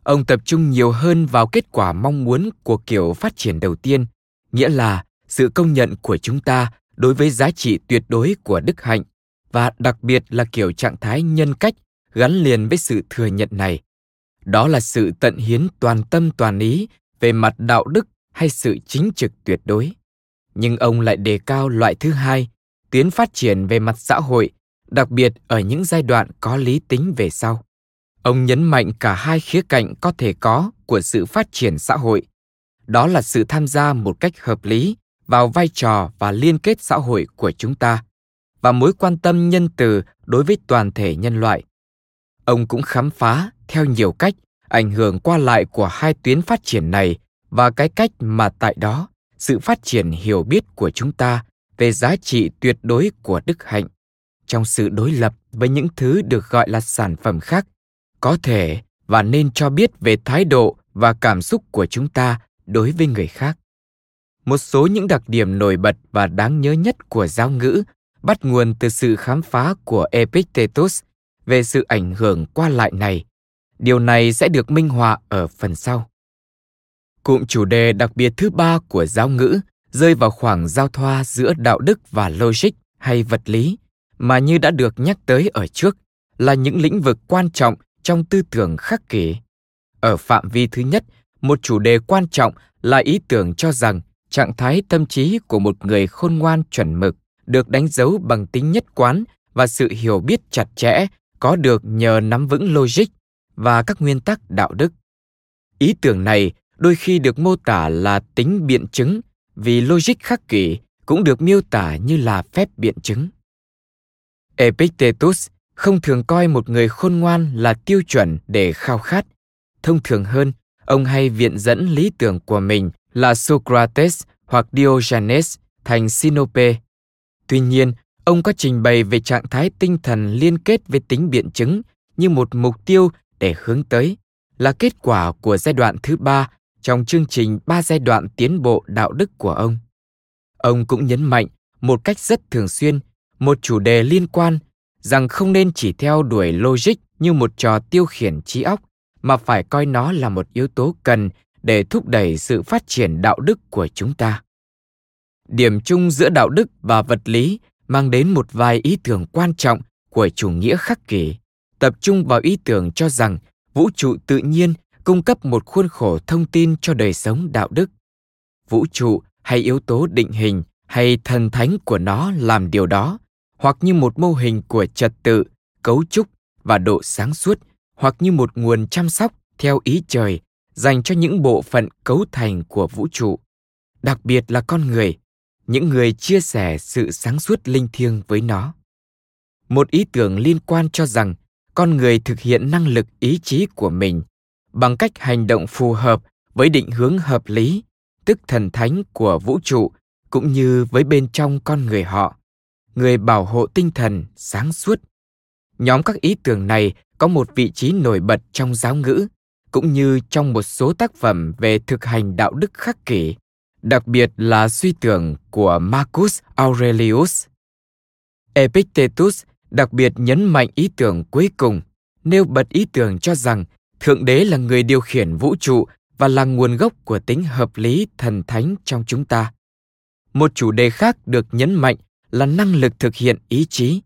Ông tập trung nhiều hơn vào kết quả mong muốn của kiểu phát triển đầu tiên, nghĩa là sự công nhận của chúng ta đối với giá trị tuyệt đối của đức hạnh, và đặc biệt là kiểu trạng thái nhân cách gắn liền với sự thừa nhận này đó là sự tận hiến toàn tâm toàn ý về mặt đạo đức hay sự chính trực tuyệt đối. Nhưng ông lại đề cao loại thứ hai, tiến phát triển về mặt xã hội, đặc biệt ở những giai đoạn có lý tính về sau. Ông nhấn mạnh cả hai khía cạnh có thể có của sự phát triển xã hội. Đó là sự tham gia một cách hợp lý vào vai trò và liên kết xã hội của chúng ta, và mối quan tâm nhân từ đối với toàn thể nhân loại. Ông cũng khám phá theo nhiều cách, ảnh hưởng qua lại của hai tuyến phát triển này và cái cách mà tại đó, sự phát triển hiểu biết của chúng ta về giá trị tuyệt đối của đức hạnh trong sự đối lập với những thứ được gọi là sản phẩm khác, có thể và nên cho biết về thái độ và cảm xúc của chúng ta đối với người khác một số những đặc điểm nổi bật và đáng nhớ nhất của giáo ngữ bắt nguồn từ sự khám phá của Epictetus về sự ảnh hưởng qua lại này. Điều này sẽ được minh họa ở phần sau. Cụm chủ đề đặc biệt thứ ba của giáo ngữ rơi vào khoảng giao thoa giữa đạo đức và logic hay vật lý mà như đã được nhắc tới ở trước là những lĩnh vực quan trọng trong tư tưởng khắc kỷ. Ở phạm vi thứ nhất, một chủ đề quan trọng là ý tưởng cho rằng trạng thái tâm trí của một người khôn ngoan chuẩn mực được đánh dấu bằng tính nhất quán và sự hiểu biết chặt chẽ có được nhờ nắm vững logic và các nguyên tắc đạo đức. Ý tưởng này đôi khi được mô tả là tính biện chứng vì logic khắc kỷ cũng được miêu tả như là phép biện chứng. Epictetus không thường coi một người khôn ngoan là tiêu chuẩn để khao khát. Thông thường hơn, ông hay viện dẫn lý tưởng của mình là Socrates hoặc Diogenes thành Sinope. Tuy nhiên, ông có trình bày về trạng thái tinh thần liên kết với tính biện chứng như một mục tiêu để hướng tới, là kết quả của giai đoạn thứ ba trong chương trình ba giai đoạn tiến bộ đạo đức của ông. Ông cũng nhấn mạnh một cách rất thường xuyên một chủ đề liên quan rằng không nên chỉ theo đuổi logic như một trò tiêu khiển trí óc mà phải coi nó là một yếu tố cần để thúc đẩy sự phát triển đạo đức của chúng ta điểm chung giữa đạo đức và vật lý mang đến một vài ý tưởng quan trọng của chủ nghĩa khắc kỷ tập trung vào ý tưởng cho rằng vũ trụ tự nhiên cung cấp một khuôn khổ thông tin cho đời sống đạo đức. Vũ trụ hay yếu tố định hình hay thần thánh của nó làm điều đó, hoặc như một mô hình của trật tự, cấu trúc và độ sáng suốt, hoặc như một nguồn chăm sóc theo ý trời dành cho những bộ phận cấu thành của vũ trụ. Đặc biệt là con người, những người chia sẻ sự sáng suốt linh thiêng với nó. Một ý tưởng liên quan cho rằng con người thực hiện năng lực ý chí của mình bằng cách hành động phù hợp với định hướng hợp lý, tức thần thánh của vũ trụ cũng như với bên trong con người họ, người bảo hộ tinh thần sáng suốt. Nhóm các ý tưởng này có một vị trí nổi bật trong giáo ngữ cũng như trong một số tác phẩm về thực hành đạo đức khắc kỷ, đặc biệt là suy tưởng của marcus aurelius. Epictetus đặc biệt nhấn mạnh ý tưởng cuối cùng, nêu bật ý tưởng cho rằng thượng đế là người điều khiển vũ trụ và là nguồn gốc của tính hợp lý thần thánh trong chúng ta. Một chủ đề khác được nhấn mạnh là năng lực thực hiện ý chí,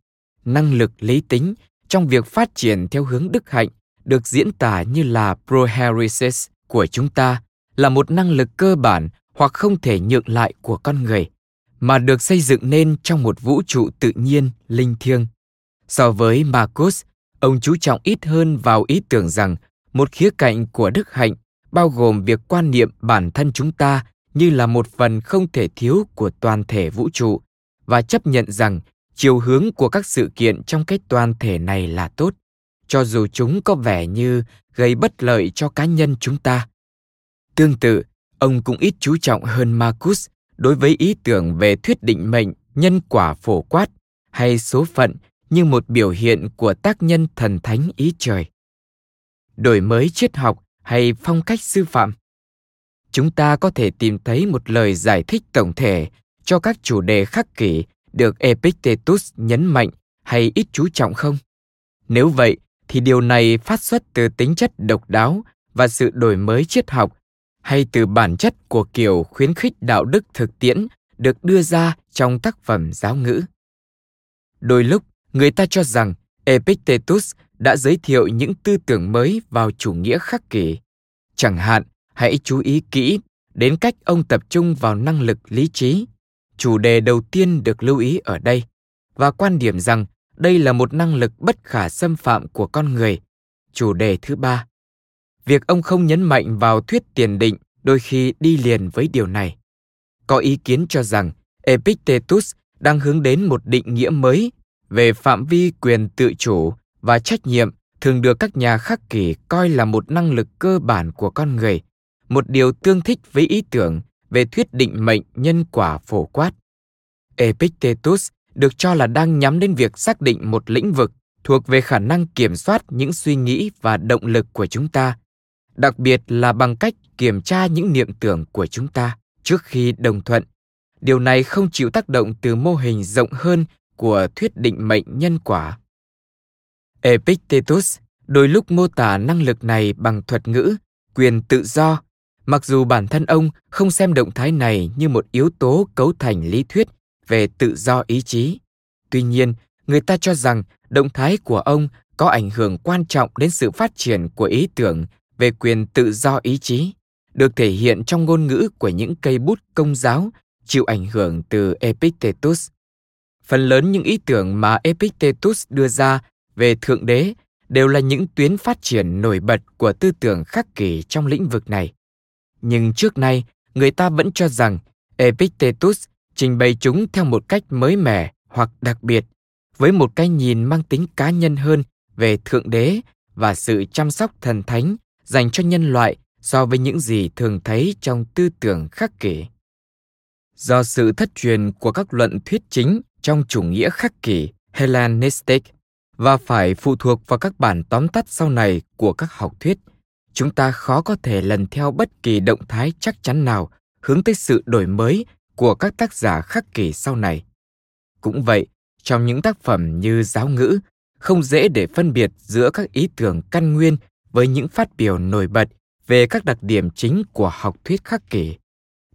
năng lực lý tính trong việc phát triển theo hướng đức hạnh được diễn tả như là proheresis của chúng ta, là một năng lực cơ bản hoặc không thể nhượng lại của con người, mà được xây dựng nên trong một vũ trụ tự nhiên linh thiêng so với marcus, ông chú trọng ít hơn vào ý tưởng rằng một khía cạnh của đức hạnh, bao gồm việc quan niệm bản thân chúng ta như là một phần không thể thiếu của toàn thể vũ trụ, và chấp nhận rằng chiều hướng của các sự kiện trong cái toàn thể này là tốt, cho dù chúng có vẻ như gây bất lợi cho cá nhân chúng ta. Tương tự, ông cũng ít chú trọng hơn marcus đối với ý tưởng về thuyết định mệnh, nhân quả phổ quát hay số phận như một biểu hiện của tác nhân thần thánh ý trời đổi mới triết học hay phong cách sư phạm chúng ta có thể tìm thấy một lời giải thích tổng thể cho các chủ đề khắc kỷ được Epictetus nhấn mạnh hay ít chú trọng không? Nếu vậy, thì điều này phát xuất từ tính chất độc đáo và sự đổi mới triết học hay từ bản chất của kiểu khuyến khích đạo đức thực tiễn được đưa ra trong tác phẩm giáo ngữ. Đôi lúc, người ta cho rằng Epictetus đã giới thiệu những tư tưởng mới vào chủ nghĩa khắc kỷ. Chẳng hạn, hãy chú ý kỹ đến cách ông tập trung vào năng lực lý trí. Chủ đề đầu tiên được lưu ý ở đây và quan điểm rằng đây là một năng lực bất khả xâm phạm của con người. Chủ đề thứ ba việc ông không nhấn mạnh vào thuyết tiền định đôi khi đi liền với điều này. Có ý kiến cho rằng epictetus đang hướng đến một định nghĩa mới về phạm vi quyền tự chủ và trách nhiệm thường được các nhà khắc kỷ coi là một năng lực cơ bản của con người một điều tương thích với ý tưởng về thuyết định mệnh nhân quả phổ quát. Epictetus được cho là đang nhắm đến việc xác định một lĩnh vực thuộc về khả năng kiểm soát những suy nghĩ và động lực của chúng ta, đặc biệt là bằng cách kiểm tra những niệm tưởng của chúng ta trước khi đồng thuận. Điều này không chịu tác động từ mô hình rộng hơn của thuyết định mệnh nhân quả. Epictetus đôi lúc mô tả năng lực này bằng thuật ngữ quyền tự do, mặc dù bản thân ông không xem động thái này như một yếu tố cấu thành lý thuyết về tự do ý chí. Tuy nhiên, người ta cho rằng động thái của ông có ảnh hưởng quan trọng đến sự phát triển của ý tưởng về quyền tự do ý chí, được thể hiện trong ngôn ngữ của những cây bút công giáo chịu ảnh hưởng từ Epictetus. Phần lớn những ý tưởng mà Epictetus đưa ra về thượng đế đều là những tuyến phát triển nổi bật của tư tưởng khắc kỷ trong lĩnh vực này. Nhưng trước nay, người ta vẫn cho rằng Epictetus trình bày chúng theo một cách mới mẻ hoặc đặc biệt, với một cái nhìn mang tính cá nhân hơn về thượng đế và sự chăm sóc thần thánh dành cho nhân loại so với những gì thường thấy trong tư tưởng khắc kỷ. Do sự thất truyền của các luận thuyết chính trong chủ nghĩa khắc kỷ Hellenistic và phải phụ thuộc vào các bản tóm tắt sau này của các học thuyết, chúng ta khó có thể lần theo bất kỳ động thái chắc chắn nào hướng tới sự đổi mới của các tác giả khắc kỷ sau này. Cũng vậy, trong những tác phẩm như giáo ngữ, không dễ để phân biệt giữa các ý tưởng căn nguyên với những phát biểu nổi bật về các đặc điểm chính của học thuyết khắc kỷ,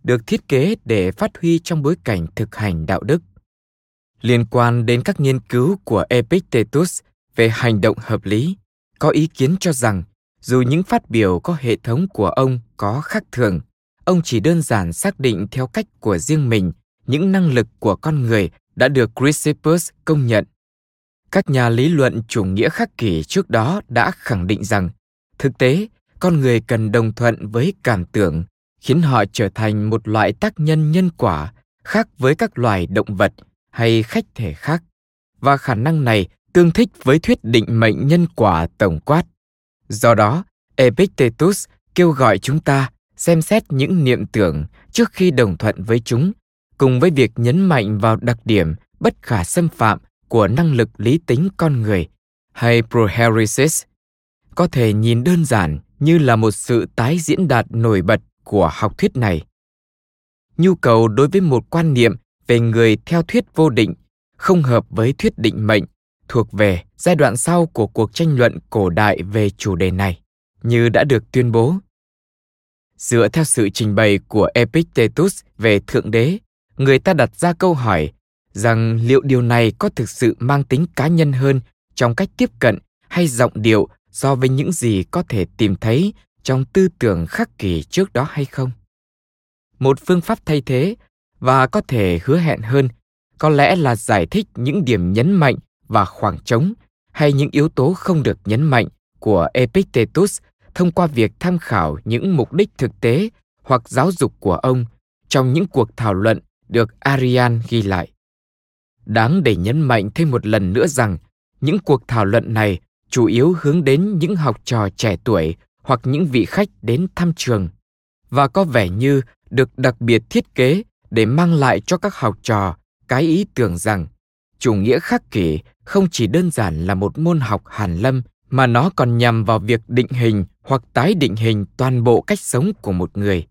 được thiết kế để phát huy trong bối cảnh thực hành đạo đức. Liên quan đến các nghiên cứu của Epictetus về hành động hợp lý, có ý kiến cho rằng dù những phát biểu có hệ thống của ông có khác thường, ông chỉ đơn giản xác định theo cách của riêng mình những năng lực của con người đã được Chrysippus công nhận. Các nhà lý luận chủ nghĩa khắc kỷ trước đó đã khẳng định rằng thực tế con người cần đồng thuận với cảm tưởng khiến họ trở thành một loại tác nhân nhân quả khác với các loài động vật hay khách thể khác. Và khả năng này tương thích với thuyết định mệnh nhân quả tổng quát. Do đó, epictetus kêu gọi chúng ta xem xét những niệm tưởng trước khi đồng thuận với chúng, cùng với việc nhấn mạnh vào đặc điểm bất khả xâm phạm của năng lực lý tính con người hay proheresis. Có thể nhìn đơn giản như là một sự tái diễn đạt nổi bật của học thuyết này. Nhu cầu đối với một quan niệm về người theo thuyết vô định, không hợp với thuyết định mệnh, thuộc về giai đoạn sau của cuộc tranh luận cổ đại về chủ đề này, như đã được tuyên bố. Dựa theo sự trình bày của epictetus về thượng đế, người ta đặt ra câu hỏi rằng liệu điều này có thực sự mang tính cá nhân hơn trong cách tiếp cận hay giọng điệu so với những gì có thể tìm thấy trong tư tưởng khắc kỷ trước đó hay không? Một phương pháp thay thế và có thể hứa hẹn hơn có lẽ là giải thích những điểm nhấn mạnh và khoảng trống hay những yếu tố không được nhấn mạnh của epictetus thông qua việc tham khảo những mục đích thực tế hoặc giáo dục của ông trong những cuộc thảo luận được Arian ghi lại. Đáng để nhấn mạnh thêm một lần nữa rằng, những cuộc thảo luận này chủ yếu hướng đến những học trò trẻ tuổi hoặc những vị khách đến thăm trường và có vẻ như được đặc biệt thiết kế để mang lại cho các học trò cái ý tưởng rằng chủ nghĩa khắc kỷ không chỉ đơn giản là một môn học hàn lâm mà nó còn nhằm vào việc định hình hoặc tái định hình toàn bộ cách sống của một người.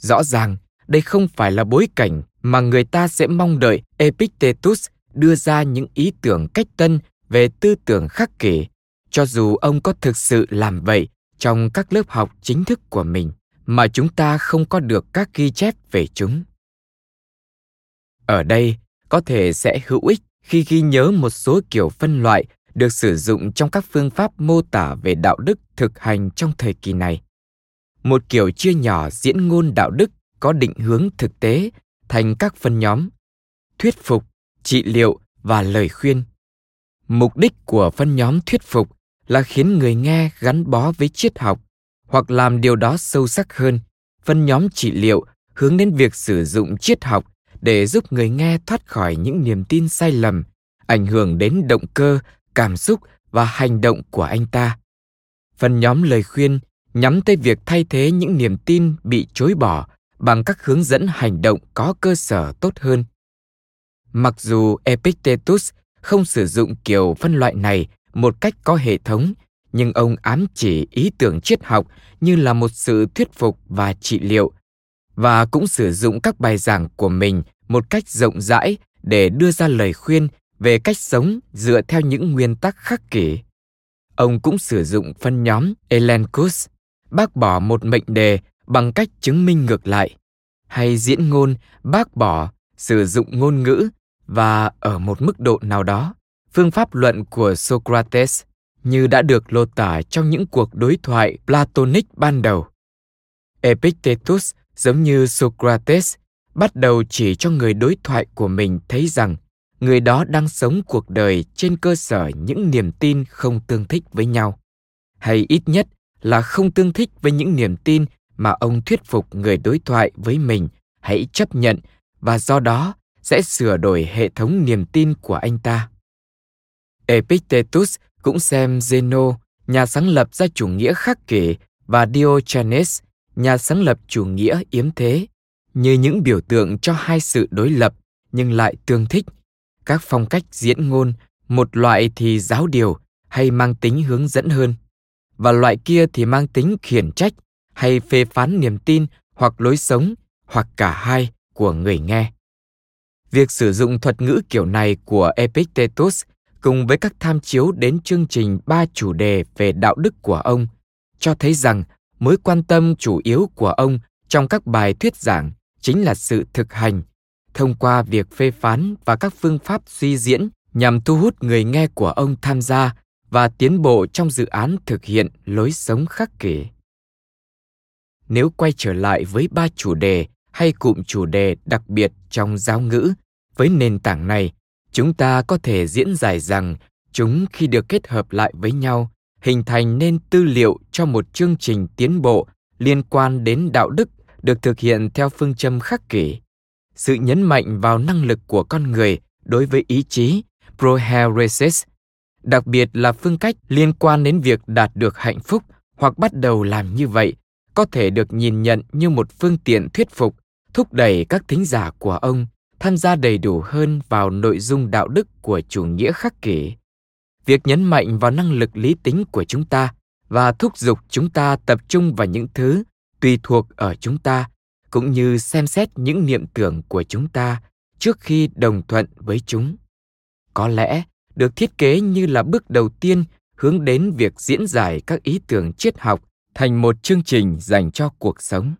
Rõ ràng, đây không phải là bối cảnh mà người ta sẽ mong đợi epictetus đưa ra những ý tưởng cách tân về tư tưởng khắc kỷ, cho dù ông có thực sự làm vậy trong các lớp học chính thức của mình, mà chúng ta không có được các ghi chép về chúng ở đây có thể sẽ hữu ích khi ghi nhớ một số kiểu phân loại được sử dụng trong các phương pháp mô tả về đạo đức thực hành trong thời kỳ này. Một kiểu chia nhỏ diễn ngôn đạo đức có định hướng thực tế thành các phân nhóm, thuyết phục, trị liệu và lời khuyên. Mục đích của phân nhóm thuyết phục là khiến người nghe gắn bó với triết học hoặc làm điều đó sâu sắc hơn. Phân nhóm trị liệu hướng đến việc sử dụng triết học để giúp người nghe thoát khỏi những niềm tin sai lầm, ảnh hưởng đến động cơ, cảm xúc và hành động của anh ta. Phần nhóm lời khuyên nhắm tới việc thay thế những niềm tin bị chối bỏ bằng các hướng dẫn hành động có cơ sở tốt hơn. Mặc dù epictetus không sử dụng kiểu phân loại này một cách có hệ thống, nhưng ông ám chỉ ý tưởng triết học như là một sự thuyết phục và trị liệu và cũng sử dụng các bài giảng của mình một cách rộng rãi để đưa ra lời khuyên về cách sống dựa theo những nguyên tắc khắc kỷ. Ông cũng sử dụng phân nhóm Elenchus, bác bỏ một mệnh đề bằng cách chứng minh ngược lại, hay diễn ngôn bác bỏ sử dụng ngôn ngữ và ở một mức độ nào đó, phương pháp luận của Socrates như đã được lô tả trong những cuộc đối thoại Platonic ban đầu. Epictetus giống như Socrates bắt đầu chỉ cho người đối thoại của mình thấy rằng người đó đang sống cuộc đời trên cơ sở những niềm tin không tương thích với nhau hay ít nhất là không tương thích với những niềm tin mà ông thuyết phục người đối thoại với mình hãy chấp nhận và do đó sẽ sửa đổi hệ thống niềm tin của anh ta. Epictetus cũng xem Zeno, nhà sáng lập ra chủ nghĩa khắc kỷ, và Diogenes, nhà sáng lập chủ nghĩa yếm thế, như những biểu tượng cho hai sự đối lập nhưng lại tương thích. Các phong cách diễn ngôn, một loại thì giáo điều hay mang tính hướng dẫn hơn, và loại kia thì mang tính khiển trách hay phê phán niềm tin hoặc lối sống hoặc cả hai của người nghe. Việc sử dụng thuật ngữ kiểu này của Epictetus cùng với các tham chiếu đến chương trình ba chủ đề về đạo đức của ông cho thấy rằng mối quan tâm chủ yếu của ông trong các bài thuyết giảng chính là sự thực hành, thông qua việc phê phán và các phương pháp suy diễn nhằm thu hút người nghe của ông tham gia và tiến bộ trong dự án thực hiện lối sống khắc kỷ. Nếu quay trở lại với ba chủ đề hay cụm chủ đề đặc biệt trong giáo ngữ, với nền tảng này, chúng ta có thể diễn giải rằng chúng khi được kết hợp lại với nhau hình thành nên tư liệu cho một chương trình tiến bộ liên quan đến đạo đức được thực hiện theo phương châm khắc kỷ. Sự nhấn mạnh vào năng lực của con người đối với ý chí, proheresis, đặc biệt là phương cách liên quan đến việc đạt được hạnh phúc hoặc bắt đầu làm như vậy, có thể được nhìn nhận như một phương tiện thuyết phục, thúc đẩy các thính giả của ông tham gia đầy đủ hơn vào nội dung đạo đức của chủ nghĩa khắc kỷ việc nhấn mạnh vào năng lực lý tính của chúng ta và thúc giục chúng ta tập trung vào những thứ tùy thuộc ở chúng ta, cũng như xem xét những niệm tưởng của chúng ta trước khi đồng thuận với chúng. Có lẽ được thiết kế như là bước đầu tiên hướng đến việc diễn giải các ý tưởng triết học thành một chương trình dành cho cuộc sống.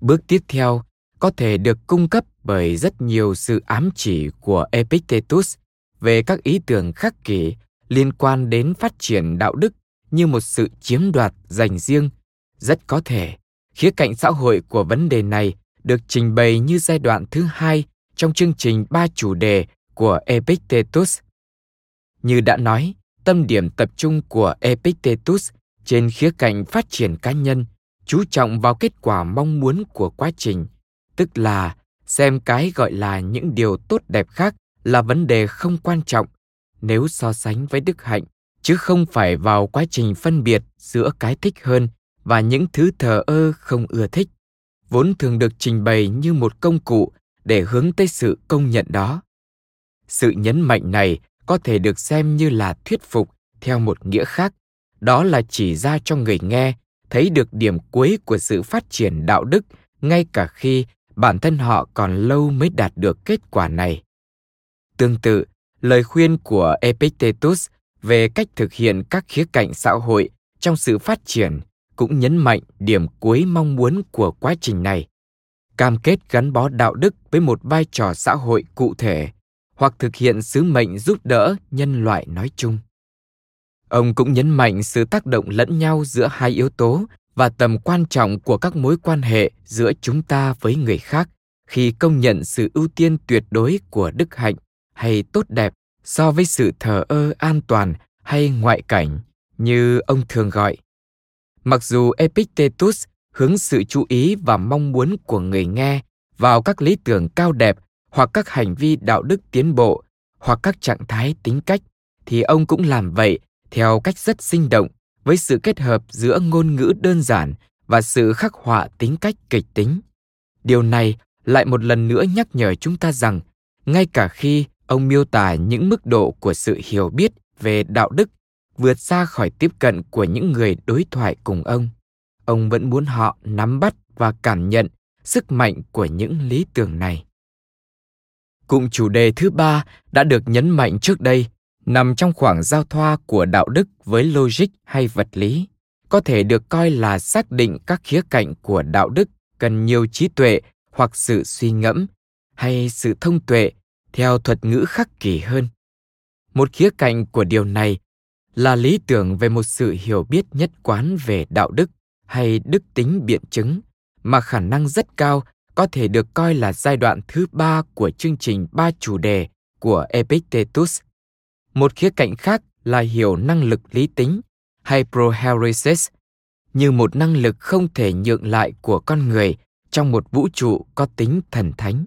Bước tiếp theo có thể được cung cấp bởi rất nhiều sự ám chỉ của Epictetus về các ý tưởng khắc kỷ liên quan đến phát triển đạo đức như một sự chiếm đoạt dành riêng. Rất có thể, khía cạnh xã hội của vấn đề này được trình bày như giai đoạn thứ hai trong chương trình ba chủ đề của Epictetus. Như đã nói, tâm điểm tập trung của Epictetus trên khía cạnh phát triển cá nhân chú trọng vào kết quả mong muốn của quá trình tức là xem cái gọi là những điều tốt đẹp khác là vấn đề không quan trọng nếu so sánh với đức hạnh, chứ không phải vào quá trình phân biệt giữa cái thích hơn và những thứ thờ ơ không ưa thích, vốn thường được trình bày như một công cụ để hướng tới sự công nhận đó. Sự nhấn mạnh này có thể được xem như là thuyết phục theo một nghĩa khác, đó là chỉ ra cho người nghe, thấy được điểm cuối của sự phát triển đạo đức ngay cả khi bản thân họ còn lâu mới đạt được kết quả này tương tự, lời khuyên của epictetus về cách thực hiện các khía cạnh xã hội trong sự phát triển cũng nhấn mạnh điểm cuối mong muốn của quá trình này. Cam kết gắn bó đạo đức với một vai trò xã hội cụ thể hoặc thực hiện sứ mệnh giúp đỡ nhân loại nói chung. Ông cũng nhấn mạnh sự tác động lẫn nhau giữa hai yếu tố và tầm quan trọng của các mối quan hệ giữa chúng ta với người khác khi công nhận sự ưu tiên tuyệt đối của đức hạnh hay tốt đẹp so với sự thờ ơ an toàn hay ngoại cảnh như ông thường gọi. Mặc dù epictetus hướng sự chú ý và mong muốn của người nghe vào các lý tưởng cao đẹp hoặc các hành vi đạo đức tiến bộ hoặc các trạng thái tính cách, thì ông cũng làm vậy theo cách rất sinh động với sự kết hợp giữa ngôn ngữ đơn giản và sự khắc họa tính cách kịch tính. Điều này lại một lần nữa nhắc nhở chúng ta rằng, ngay cả khi ông miêu tả những mức độ của sự hiểu biết về đạo đức vượt xa khỏi tiếp cận của những người đối thoại cùng ông. Ông vẫn muốn họ nắm bắt và cảm nhận sức mạnh của những lý tưởng này. Cụm chủ đề thứ ba đã được nhấn mạnh trước đây, nằm trong khoảng giao thoa của đạo đức với logic hay vật lý, có thể được coi là xác định các khía cạnh của đạo đức cần nhiều trí tuệ hoặc sự suy ngẫm hay sự thông tuệ theo thuật ngữ khắc kỷ hơn. Một khía cạnh của điều này là lý tưởng về một sự hiểu biết nhất quán về đạo đức hay đức tính biện chứng, mà khả năng rất cao có thể được coi là giai đoạn thứ ba của chương trình ba chủ đề của Epictetus. Một khía cạnh khác là hiểu năng lực lý tính hay proheresis như một năng lực không thể nhượng lại của con người trong một vũ trụ có tính thần thánh.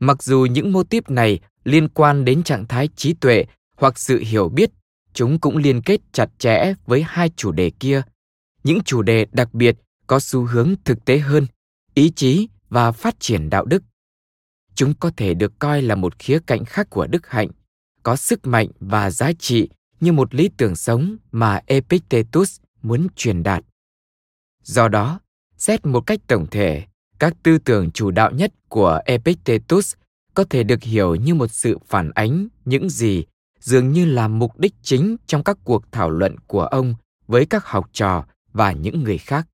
Mặc dù những mô típ này liên quan đến trạng thái trí tuệ hoặc sự hiểu biết, chúng cũng liên kết chặt chẽ với hai chủ đề kia. Những chủ đề đặc biệt có xu hướng thực tế hơn, ý chí và phát triển đạo đức. Chúng có thể được coi là một khía cạnh khác của đức hạnh, có sức mạnh và giá trị như một lý tưởng sống mà Epictetus muốn truyền đạt. Do đó, xét một cách tổng thể, các tư tưởng chủ đạo nhất của Epictetus có thể được hiểu như một sự phản ánh những gì dường như là mục đích chính trong các cuộc thảo luận của ông với các học trò và những người khác.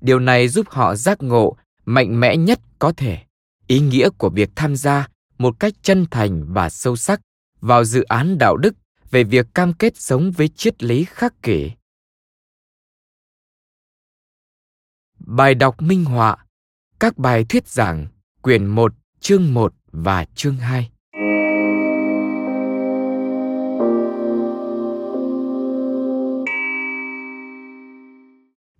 Điều này giúp họ giác ngộ mạnh mẽ nhất có thể ý nghĩa của việc tham gia một cách chân thành và sâu sắc vào dự án đạo đức về việc cam kết sống với triết lý khắc kỷ. Bài đọc minh họa các bài thuyết giảng quyển 1, chương 1 và chương 2.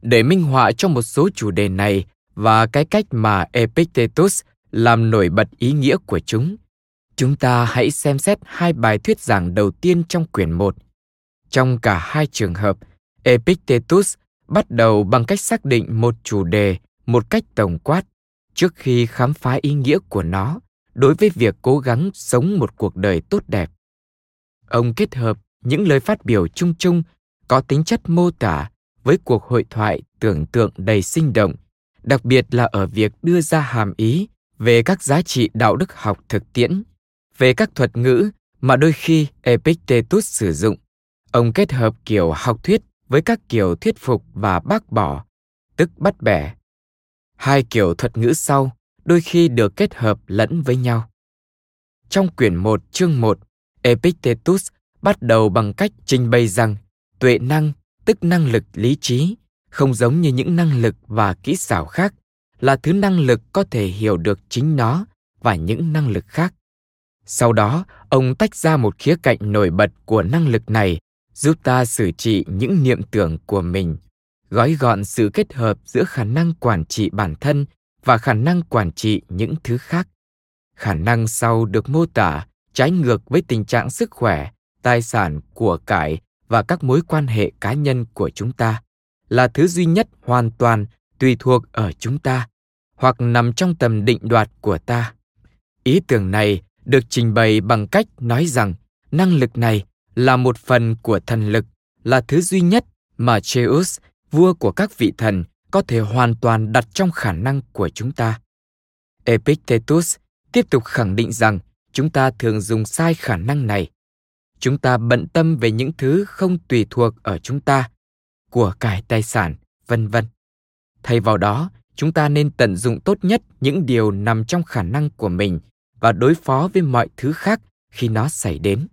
Để minh họa cho một số chủ đề này và cái cách mà Epictetus làm nổi bật ý nghĩa của chúng, chúng ta hãy xem xét hai bài thuyết giảng đầu tiên trong quyển 1. Trong cả hai trường hợp, Epictetus bắt đầu bằng cách xác định một chủ đề một cách tổng quát trước khi khám phá ý nghĩa của nó đối với việc cố gắng sống một cuộc đời tốt đẹp. Ông kết hợp những lời phát biểu chung chung có tính chất mô tả với cuộc hội thoại tưởng tượng đầy sinh động, đặc biệt là ở việc đưa ra hàm ý về các giá trị đạo đức học thực tiễn, về các thuật ngữ mà đôi khi Epictetus sử dụng. Ông kết hợp kiểu học thuyết với các kiểu thuyết phục và bác bỏ, tức bắt bẻ. Hai kiểu thuật ngữ sau đôi khi được kết hợp lẫn với nhau. Trong quyển 1 chương 1, Epictetus bắt đầu bằng cách trình bày rằng tuệ năng, tức năng lực lý trí, không giống như những năng lực và kỹ xảo khác, là thứ năng lực có thể hiểu được chính nó và những năng lực khác. Sau đó, ông tách ra một khía cạnh nổi bật của năng lực này, giúp ta xử trị những niệm tưởng của mình, gói gọn sự kết hợp giữa khả năng quản trị bản thân và khả năng quản trị những thứ khác. Khả năng sau được mô tả trái ngược với tình trạng sức khỏe, tài sản, của cải và các mối quan hệ cá nhân của chúng ta, là thứ duy nhất hoàn toàn tùy thuộc ở chúng ta hoặc nằm trong tầm định đoạt của ta. Ý tưởng này được trình bày bằng cách nói rằng năng lực này là một phần của thần lực, là thứ duy nhất mà Zeus, vua của các vị thần, có thể hoàn toàn đặt trong khả năng của chúng ta. Epictetus tiếp tục khẳng định rằng chúng ta thường dùng sai khả năng này. Chúng ta bận tâm về những thứ không tùy thuộc ở chúng ta, của cải tài sản, vân vân. Thay vào đó, chúng ta nên tận dụng tốt nhất những điều nằm trong khả năng của mình và đối phó với mọi thứ khác khi nó xảy đến.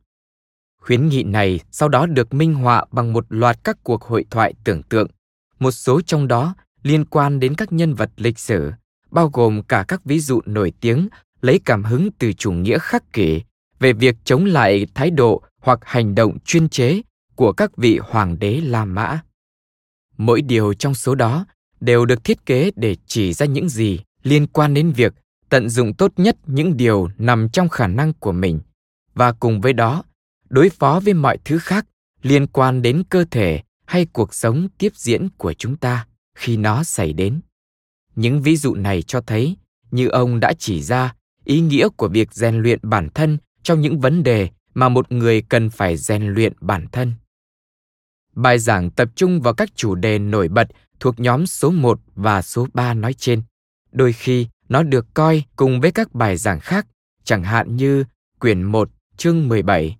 Khuyến nghị này sau đó được minh họa bằng một loạt các cuộc hội thoại tưởng tượng, một số trong đó liên quan đến các nhân vật lịch sử, bao gồm cả các ví dụ nổi tiếng lấy cảm hứng từ chủ nghĩa khắc kỷ về việc chống lại thái độ hoặc hành động chuyên chế của các vị hoàng đế La Mã. Mỗi điều trong số đó đều được thiết kế để chỉ ra những gì liên quan đến việc tận dụng tốt nhất những điều nằm trong khả năng của mình và cùng với đó đối phó với mọi thứ khác liên quan đến cơ thể hay cuộc sống tiếp diễn của chúng ta khi nó xảy đến những ví dụ này cho thấy như ông đã chỉ ra ý nghĩa của việc rèn luyện bản thân trong những vấn đề mà một người cần phải rèn luyện bản thân. Bài giảng tập trung vào các chủ đề nổi bật thuộc nhóm số 1 và số 3 nói trên. Đôi khi, nó được coi cùng với các bài giảng khác, chẳng hạn như quyển 1 chương 17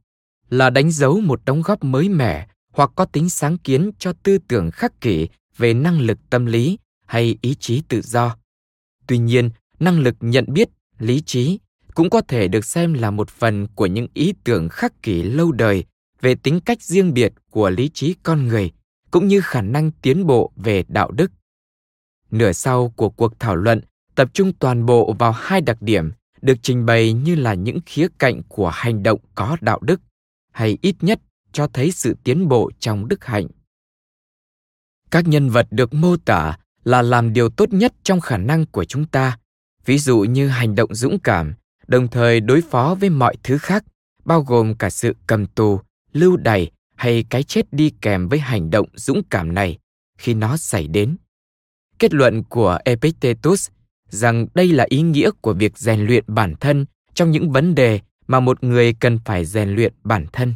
là đánh dấu một đóng góp mới mẻ hoặc có tính sáng kiến cho tư tưởng khắc kỷ về năng lực tâm lý hay ý chí tự do. Tuy nhiên, năng lực nhận biết, lý trí cũng có thể được xem là một phần của những ý tưởng khắc kỷ lâu đời về tính cách riêng biệt của lý trí con người cũng như khả năng tiến bộ về đạo đức. Nửa sau của cuộc thảo luận tập trung toàn bộ vào hai đặc điểm được trình bày như là những khía cạnh của hành động có đạo đức hay ít nhất cho thấy sự tiến bộ trong đức hạnh. Các nhân vật được mô tả là làm điều tốt nhất trong khả năng của chúng ta, ví dụ như hành động dũng cảm, đồng thời đối phó với mọi thứ khác, bao gồm cả sự cầm tù, lưu đày hay cái chết đi kèm với hành động dũng cảm này khi nó xảy đến. Kết luận của epictetus rằng đây là ý nghĩa của việc rèn luyện bản thân trong những vấn đề mà một người cần phải rèn luyện bản thân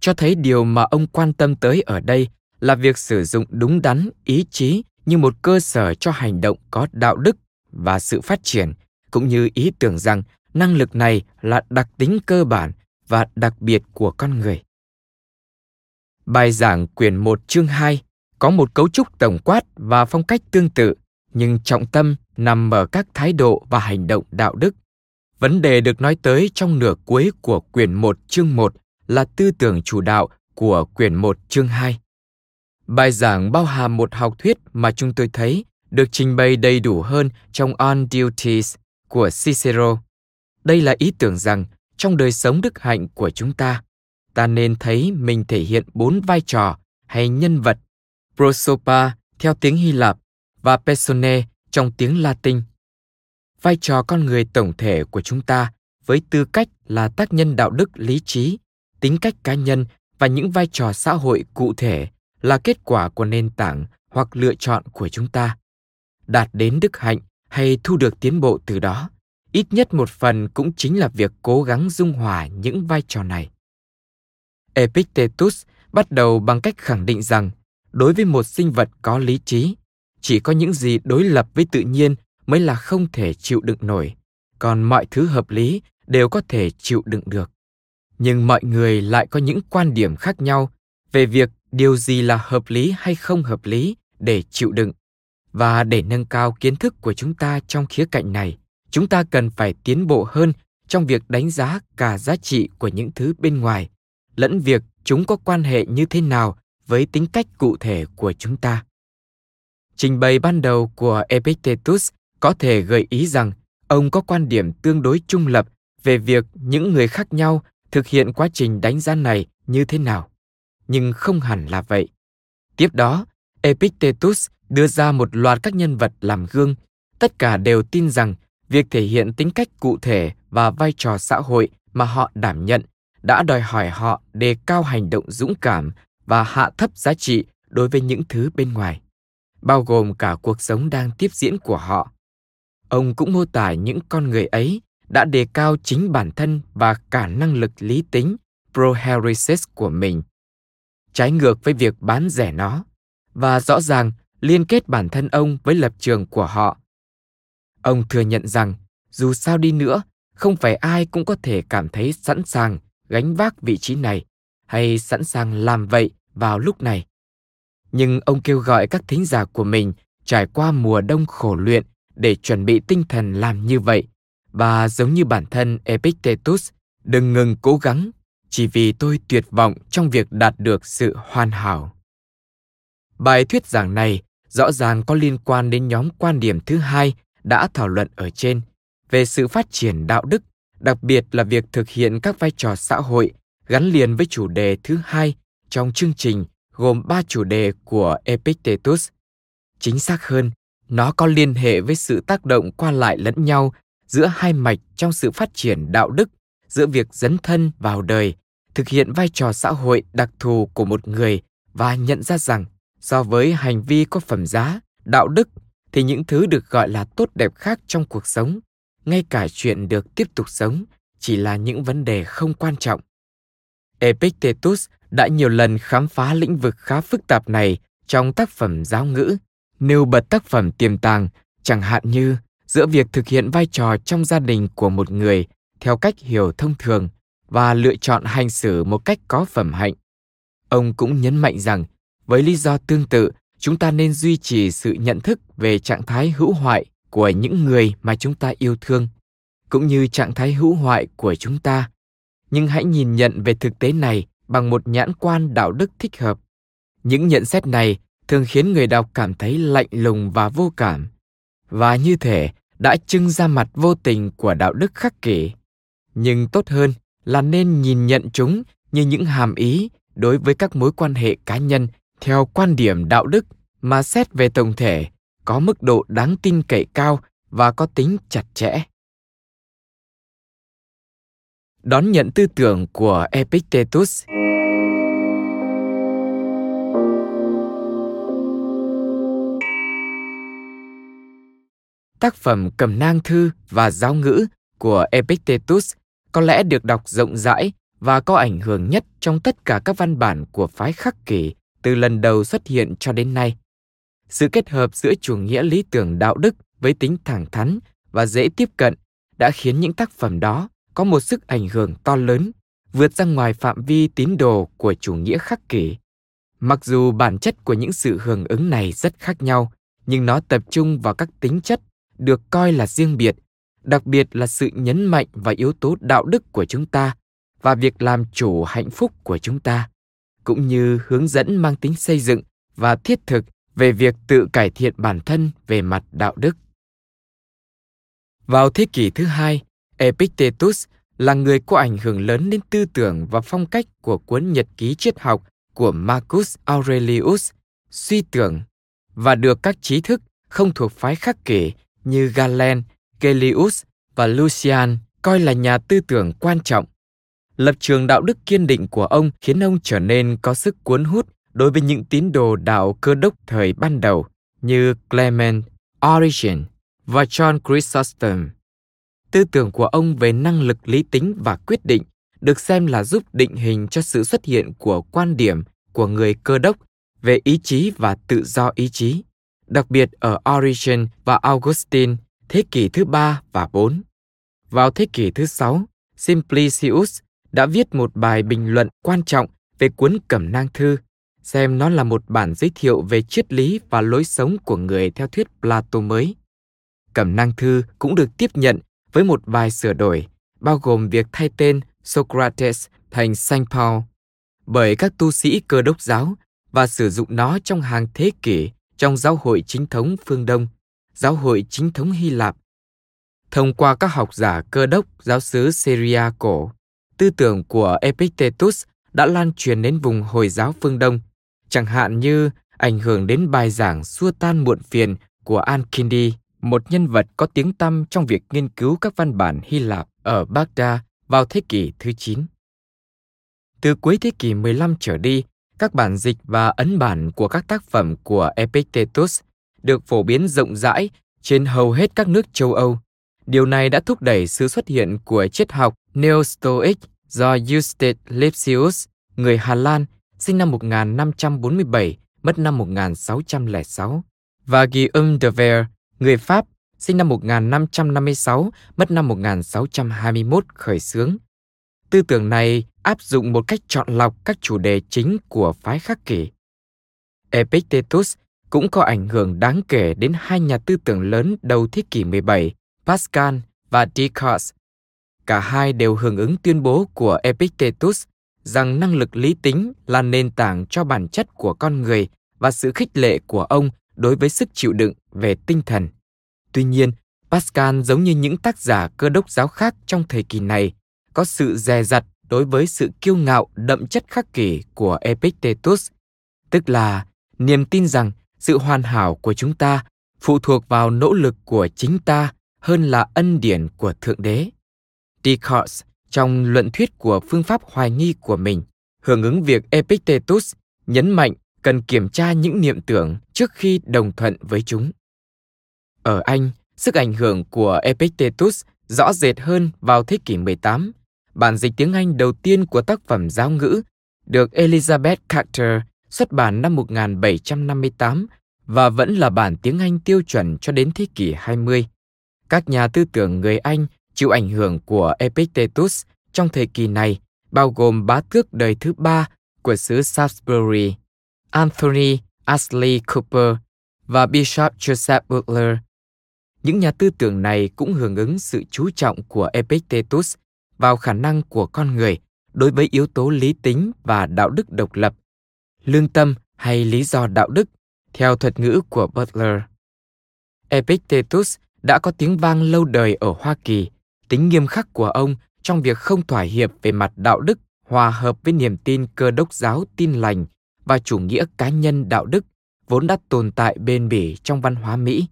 cho thấy điều mà ông quan tâm tới ở đây là việc sử dụng đúng đắn ý chí như một cơ sở cho hành động có đạo đức và sự phát triển cũng như ý tưởng rằng năng lực này là đặc tính cơ bản và đặc biệt của con người. Bài giảng quyển 1 chương 2 có một cấu trúc tổng quát và phong cách tương tự, nhưng trọng tâm nằm ở các thái độ và hành động đạo đức. Vấn đề được nói tới trong nửa cuối của quyển 1 chương 1 là tư tưởng chủ đạo của quyển 1 chương 2. Bài giảng bao hàm một học thuyết mà chúng tôi thấy được trình bày đầy đủ hơn trong On Duties của Cicero. Đây là ý tưởng rằng trong đời sống đức hạnh của chúng ta, ta nên thấy mình thể hiện bốn vai trò hay nhân vật prosopa theo tiếng Hy Lạp và persone trong tiếng Latin. Vai trò con người tổng thể của chúng ta với tư cách là tác nhân đạo đức lý trí, tính cách cá nhân và những vai trò xã hội cụ thể là kết quả của nền tảng hoặc lựa chọn của chúng ta. Đạt đến đức hạnh hay thu được tiến bộ từ đó, ít nhất một phần cũng chính là việc cố gắng dung hòa những vai trò này. Epictetus bắt đầu bằng cách khẳng định rằng đối với một sinh vật có lý trí chỉ có những gì đối lập với tự nhiên mới là không thể chịu đựng nổi còn mọi thứ hợp lý đều có thể chịu đựng được nhưng mọi người lại có những quan điểm khác nhau về việc điều gì là hợp lý hay không hợp lý để chịu đựng. Và để nâng cao kiến thức của chúng ta trong khía cạnh này, chúng ta cần phải tiến bộ hơn trong việc đánh giá cả giá trị của những thứ bên ngoài, lẫn việc chúng có quan hệ như thế nào với tính cách cụ thể của chúng ta. Trình bày ban đầu của epictetus có thể gợi ý rằng ông có quan điểm tương đối trung lập về việc những người khác nhau thực hiện quá trình đánh giá này như thế nào? Nhưng không hẳn là vậy. Tiếp đó, epictetus đưa ra một loạt các nhân vật làm gương. Tất cả đều tin rằng việc thể hiện tính cách cụ thể và vai trò xã hội mà họ đảm nhận đã đòi hỏi họ đề cao hành động dũng cảm và hạ thấp giá trị đối với những thứ bên ngoài, bao gồm cả cuộc sống đang tiếp diễn của họ. Ông cũng mô tả những con người ấy đã đề cao chính bản thân và cả năng lực lý tính, proheresis của mình. Trái ngược với việc bán rẻ nó, và rõ ràng liên kết bản thân ông với lập trường của họ. Ông thừa nhận rằng, dù sao đi nữa, không phải ai cũng có thể cảm thấy sẵn sàng gánh vác vị trí này hay sẵn sàng làm vậy vào lúc này. Nhưng ông kêu gọi các thính giả của mình trải qua mùa đông khổ luyện để chuẩn bị tinh thần làm như vậy và giống như bản thân epictetus đừng ngừng cố gắng chỉ vì tôi tuyệt vọng trong việc đạt được sự hoàn hảo bài thuyết giảng này rõ ràng có liên quan đến nhóm quan điểm thứ hai đã thảo luận ở trên về sự phát triển đạo đức đặc biệt là việc thực hiện các vai trò xã hội gắn liền với chủ đề thứ hai trong chương trình gồm ba chủ đề của Epictetus. Chính xác hơn, nó có liên hệ với sự tác động qua lại lẫn nhau giữa hai mạch trong sự phát triển đạo đức, giữa việc dấn thân vào đời, thực hiện vai trò xã hội đặc thù của một người và nhận ra rằng so với hành vi có phẩm giá, đạo đức thì những thứ được gọi là tốt đẹp khác trong cuộc sống, ngay cả chuyện được tiếp tục sống chỉ là những vấn đề không quan trọng. Epictetus đã nhiều lần khám phá lĩnh vực khá phức tạp này trong tác phẩm giáo ngữ, nêu bật tác phẩm tiềm tàng, chẳng hạn như giữa việc thực hiện vai trò trong gia đình của một người theo cách hiểu thông thường và lựa chọn hành xử một cách có phẩm hạnh. Ông cũng nhấn mạnh rằng, với lý do tương tự, chúng ta nên duy trì sự nhận thức về trạng thái hữu hoại của những người mà chúng ta yêu thương, cũng như trạng thái hữu hoại của chúng ta. Nhưng hãy nhìn nhận về thực tế này bằng một nhãn quan đạo đức thích hợp. Những nhận xét này thường khiến người đọc cảm thấy lạnh lùng và vô cảm, và như thể đã trưng ra mặt vô tình của đạo đức khắc kỷ. Nhưng tốt hơn là nên nhìn nhận chúng như những hàm ý đối với các mối quan hệ cá nhân theo quan điểm đạo đức mà xét về tổng thể có mức độ đáng tin cậy cao và có tính chặt chẽ. Đón nhận tư tưởng của Epictetus Tác phẩm Cầm nang thư và giáo ngữ của Epictetus có lẽ được đọc rộng rãi và có ảnh hưởng nhất trong tất cả các văn bản của phái khắc kỷ từ lần đầu xuất hiện cho đến nay. Sự kết hợp giữa chủ nghĩa lý tưởng đạo đức với tính thẳng thắn và dễ tiếp cận đã khiến những tác phẩm đó có một sức ảnh hưởng to lớn, vượt ra ngoài phạm vi tín đồ của chủ nghĩa khắc kỷ. Mặc dù bản chất của những sự hưởng ứng này rất khác nhau, nhưng nó tập trung vào các tính chất được coi là riêng biệt, đặc biệt là sự nhấn mạnh vào yếu tố đạo đức của chúng ta và việc làm chủ hạnh phúc của chúng ta, cũng như hướng dẫn mang tính xây dựng và thiết thực về việc tự cải thiện bản thân về mặt đạo đức. Vào thế kỷ thứ hai, Epictetus là người có ảnh hưởng lớn đến tư tưởng và phong cách của cuốn nhật ký triết học của Marcus Aurelius, suy tưởng, và được các trí thức không thuộc phái khắc kỷ như Galen, Gellius và Lucian coi là nhà tư tưởng quan trọng. Lập trường đạo đức kiên định của ông khiến ông trở nên có sức cuốn hút đối với những tín đồ đạo cơ đốc thời ban đầu như Clement, Origen và John Chrysostom. Tư tưởng của ông về năng lực lý tính và quyết định được xem là giúp định hình cho sự xuất hiện của quan điểm của người cơ đốc về ý chí và tự do ý chí đặc biệt ở Origen và Augustine thế kỷ thứ ba và bốn. Vào thế kỷ thứ sáu, Simplicius đã viết một bài bình luận quan trọng về cuốn Cẩm nang thư, xem nó là một bản giới thiệu về triết lý và lối sống của người theo thuyết Plato mới. Cẩm nang thư cũng được tiếp nhận với một vài sửa đổi, bao gồm việc thay tên Socrates thành Saint Paul bởi các tu sĩ cơ đốc giáo và sử dụng nó trong hàng thế kỷ trong giáo hội chính thống phương Đông, giáo hội chính thống Hy Lạp. Thông qua các học giả cơ đốc giáo xứ Syria cổ, tư tưởng của Epictetus đã lan truyền đến vùng Hồi giáo phương Đông, chẳng hạn như ảnh hưởng đến bài giảng xua tan muộn phiền của Al-Kindi, một nhân vật có tiếng tăm trong việc nghiên cứu các văn bản Hy Lạp ở Baghdad vào thế kỷ thứ 9. Từ cuối thế kỷ 15 trở đi, các bản dịch và ấn bản của các tác phẩm của Epictetus được phổ biến rộng rãi trên hầu hết các nước châu Âu. Điều này đã thúc đẩy sự xuất hiện của triết học Neo-Stoic do Eustace Lipsius, người Hà Lan, sinh năm 1547, mất năm 1606, và Guillaume de Ver, người Pháp, sinh năm 1556, mất năm 1621 khởi xướng. Tư tưởng này áp dụng một cách chọn lọc các chủ đề chính của phái khắc kỷ. Epictetus cũng có ảnh hưởng đáng kể đến hai nhà tư tưởng lớn đầu thế kỷ 17, Pascal và Descartes. Cả hai đều hưởng ứng tuyên bố của Epictetus rằng năng lực lý tính là nền tảng cho bản chất của con người và sự khích lệ của ông đối với sức chịu đựng về tinh thần. Tuy nhiên, Pascal giống như những tác giả cơ đốc giáo khác trong thời kỳ này, có sự dè dặt đối với sự kiêu ngạo đậm chất khắc kỷ của Epictetus, tức là niềm tin rằng sự hoàn hảo của chúng ta phụ thuộc vào nỗ lực của chính ta hơn là ân điển của Thượng Đế. Descartes, trong luận thuyết của phương pháp hoài nghi của mình, hưởng ứng việc Epictetus nhấn mạnh cần kiểm tra những niệm tưởng trước khi đồng thuận với chúng. Ở Anh, sức ảnh hưởng của Epictetus rõ rệt hơn vào thế kỷ 18 bản dịch tiếng Anh đầu tiên của tác phẩm giáo ngữ được Elizabeth Carter xuất bản năm 1758 và vẫn là bản tiếng Anh tiêu chuẩn cho đến thế kỷ 20. Các nhà tư tưởng người Anh chịu ảnh hưởng của Epictetus trong thời kỳ này bao gồm bá tước đời thứ ba của xứ Salisbury, Anthony Ashley Cooper và Bishop Joseph Butler. Những nhà tư tưởng này cũng hưởng ứng sự chú trọng của Epictetus vào khả năng của con người đối với yếu tố lý tính và đạo đức độc lập, lương tâm hay lý do đạo đức, theo thuật ngữ của Butler. Epictetus đã có tiếng vang lâu đời ở Hoa Kỳ, tính nghiêm khắc của ông trong việc không thỏa hiệp về mặt đạo đức hòa hợp với niềm tin cơ đốc giáo tin lành và chủ nghĩa cá nhân đạo đức vốn đã tồn tại bền bỉ trong văn hóa Mỹ.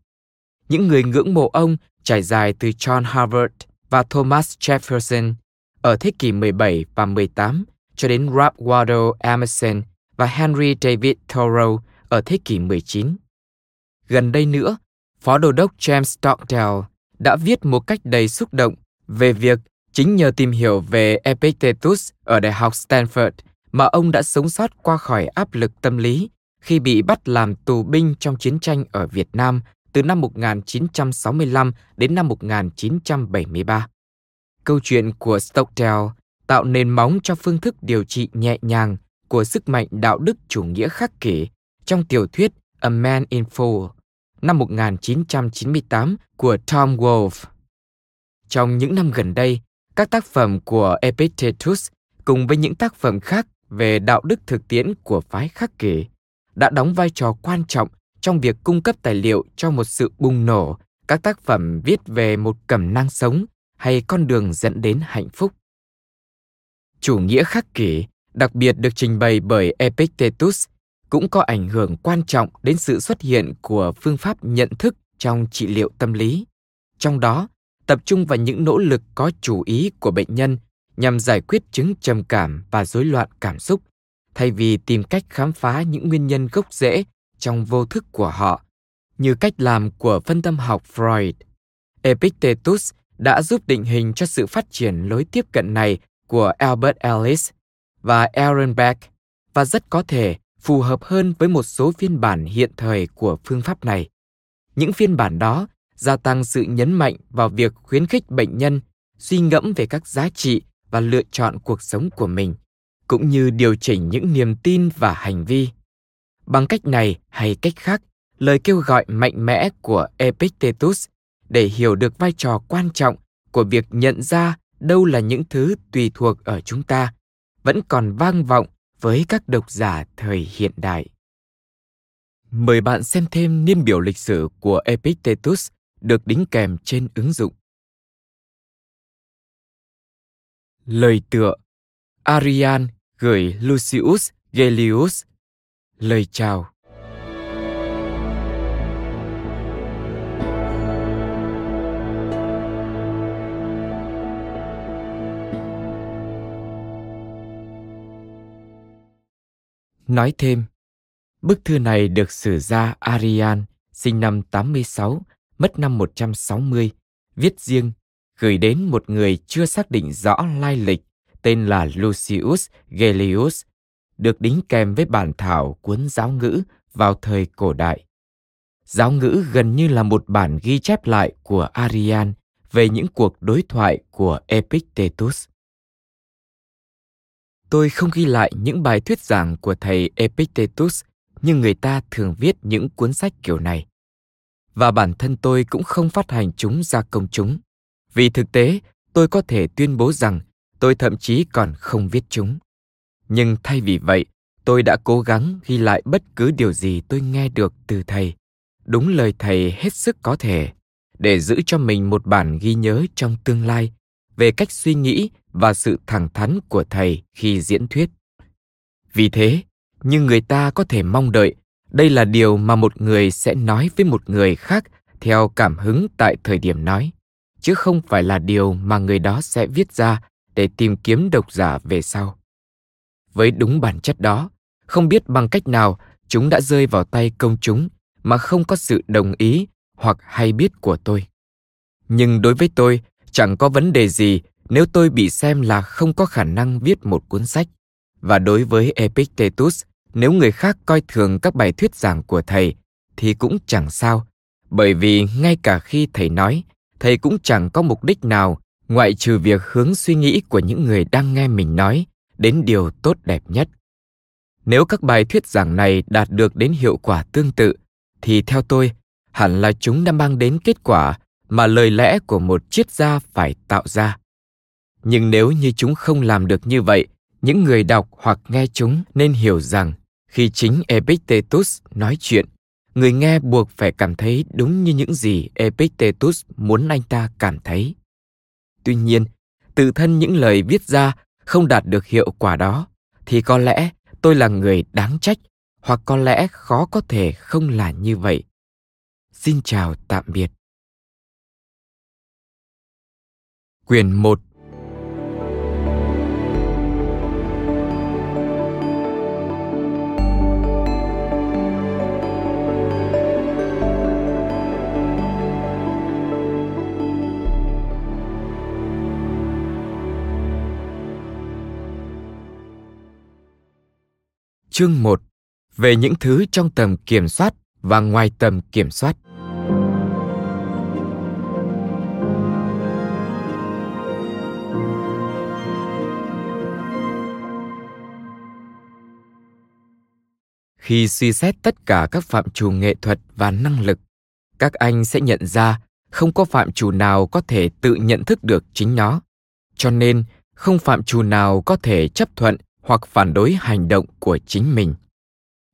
Những người ngưỡng mộ ông trải dài từ John Harvard và Thomas Jefferson ở thế kỷ 17 và 18 cho đến Ralph Waldo Emerson và Henry David Thoreau ở thế kỷ 19. Gần đây nữa, Phó Đô đốc James Stockdale đã viết một cách đầy xúc động về việc chính nhờ tìm hiểu về Epictetus ở Đại học Stanford mà ông đã sống sót qua khỏi áp lực tâm lý khi bị bắt làm tù binh trong chiến tranh ở Việt Nam từ năm 1965 đến năm 1973. Câu chuyện của Stockdale tạo nền móng cho phương thức điều trị nhẹ nhàng của sức mạnh đạo đức chủ nghĩa khắc kỷ trong tiểu thuyết A Man in Full năm 1998 của Tom Wolfe. Trong những năm gần đây, các tác phẩm của Epictetus cùng với những tác phẩm khác về đạo đức thực tiễn của phái khắc kỷ đã đóng vai trò quan trọng trong việc cung cấp tài liệu cho một sự bùng nổ các tác phẩm viết về một cẩm năng sống hay con đường dẫn đến hạnh phúc. Chủ nghĩa khắc kỷ đặc biệt được trình bày bởi Epictetus cũng có ảnh hưởng quan trọng đến sự xuất hiện của phương pháp nhận thức trong trị liệu tâm lý. Trong đó, tập trung vào những nỗ lực có chủ ý của bệnh nhân nhằm giải quyết chứng trầm cảm và rối loạn cảm xúc, thay vì tìm cách khám phá những nguyên nhân gốc rễ trong vô thức của họ, như cách làm của phân tâm học Freud. Epictetus đã giúp định hình cho sự phát triển lối tiếp cận này của Albert Ellis và Aaron Beck và rất có thể phù hợp hơn với một số phiên bản hiện thời của phương pháp này. Những phiên bản đó gia tăng sự nhấn mạnh vào việc khuyến khích bệnh nhân suy ngẫm về các giá trị và lựa chọn cuộc sống của mình cũng như điều chỉnh những niềm tin và hành vi bằng cách này hay cách khác, lời kêu gọi mạnh mẽ của epictetus để hiểu được vai trò quan trọng của việc nhận ra đâu là những thứ tùy thuộc ở chúng ta, vẫn còn vang vọng với các độc giả thời hiện đại mời bạn xem thêm niên biểu lịch sử của epictetus được đính kèm trên ứng dụng. Lời tựa Arian gửi Lucius Gellius Lời chào. Nói thêm, bức thư này được sử gia Arian, sinh năm 86, mất năm 160, viết riêng, gửi đến một người chưa xác định rõ lai lịch, tên là Lucius Gellius, được đính kèm với bản thảo cuốn giáo ngữ vào thời cổ đại. Giáo ngữ gần như là một bản ghi chép lại của Arian về những cuộc đối thoại của Epictetus. Tôi không ghi lại những bài thuyết giảng của thầy Epictetus như người ta thường viết những cuốn sách kiểu này và bản thân tôi cũng không phát hành chúng ra công chúng. Vì thực tế, tôi có thể tuyên bố rằng tôi thậm chí còn không viết chúng. Nhưng thay vì vậy, tôi đã cố gắng ghi lại bất cứ điều gì tôi nghe được từ thầy, đúng lời thầy hết sức có thể, để giữ cho mình một bản ghi nhớ trong tương lai về cách suy nghĩ và sự thẳng thắn của thầy khi diễn thuyết. Vì thế, như người ta có thể mong đợi đây là điều mà một người sẽ nói với một người khác theo cảm hứng tại thời điểm nói chứ không phải là điều mà người đó sẽ viết ra để tìm kiếm độc giả về sau với đúng bản chất đó, không biết bằng cách nào chúng đã rơi vào tay công chúng mà không có sự đồng ý hoặc hay biết của tôi. Nhưng đối với tôi, chẳng có vấn đề gì nếu tôi bị xem là không có khả năng viết một cuốn sách. Và đối với epictetus, nếu người khác coi thường các bài thuyết giảng của thầy, thì cũng chẳng sao. Bởi vì ngay cả khi thầy nói, thầy cũng chẳng có mục đích nào ngoại trừ việc hướng suy nghĩ của những người đang nghe mình nói đến điều tốt đẹp nhất. Nếu các bài thuyết giảng này đạt được đến hiệu quả tương tự, thì theo tôi, hẳn là chúng đã mang đến kết quả mà lời lẽ của một triết gia phải tạo ra. Nhưng nếu như chúng không làm được như vậy, những người đọc hoặc nghe chúng nên hiểu rằng khi chính epictetus nói chuyện, người nghe buộc phải cảm thấy đúng như những gì epictetus muốn anh ta cảm thấy. Tuy nhiên, tự thân những lời viết ra không đạt được hiệu quả đó, thì có lẽ tôi là người đáng trách, hoặc có lẽ khó có thể không là như vậy. Xin chào, tạm biệt. Quyền 1 Chương 1 về những thứ trong tầm kiểm soát và ngoài tầm kiểm soát. Khi suy xét tất cả các phạm trù nghệ thuật và năng lực, các anh sẽ nhận ra không có phạm trù nào có thể tự nhận thức được chính nó. Cho nên, không phạm trù nào có thể chấp thuận hoặc phản đối hành động của chính mình.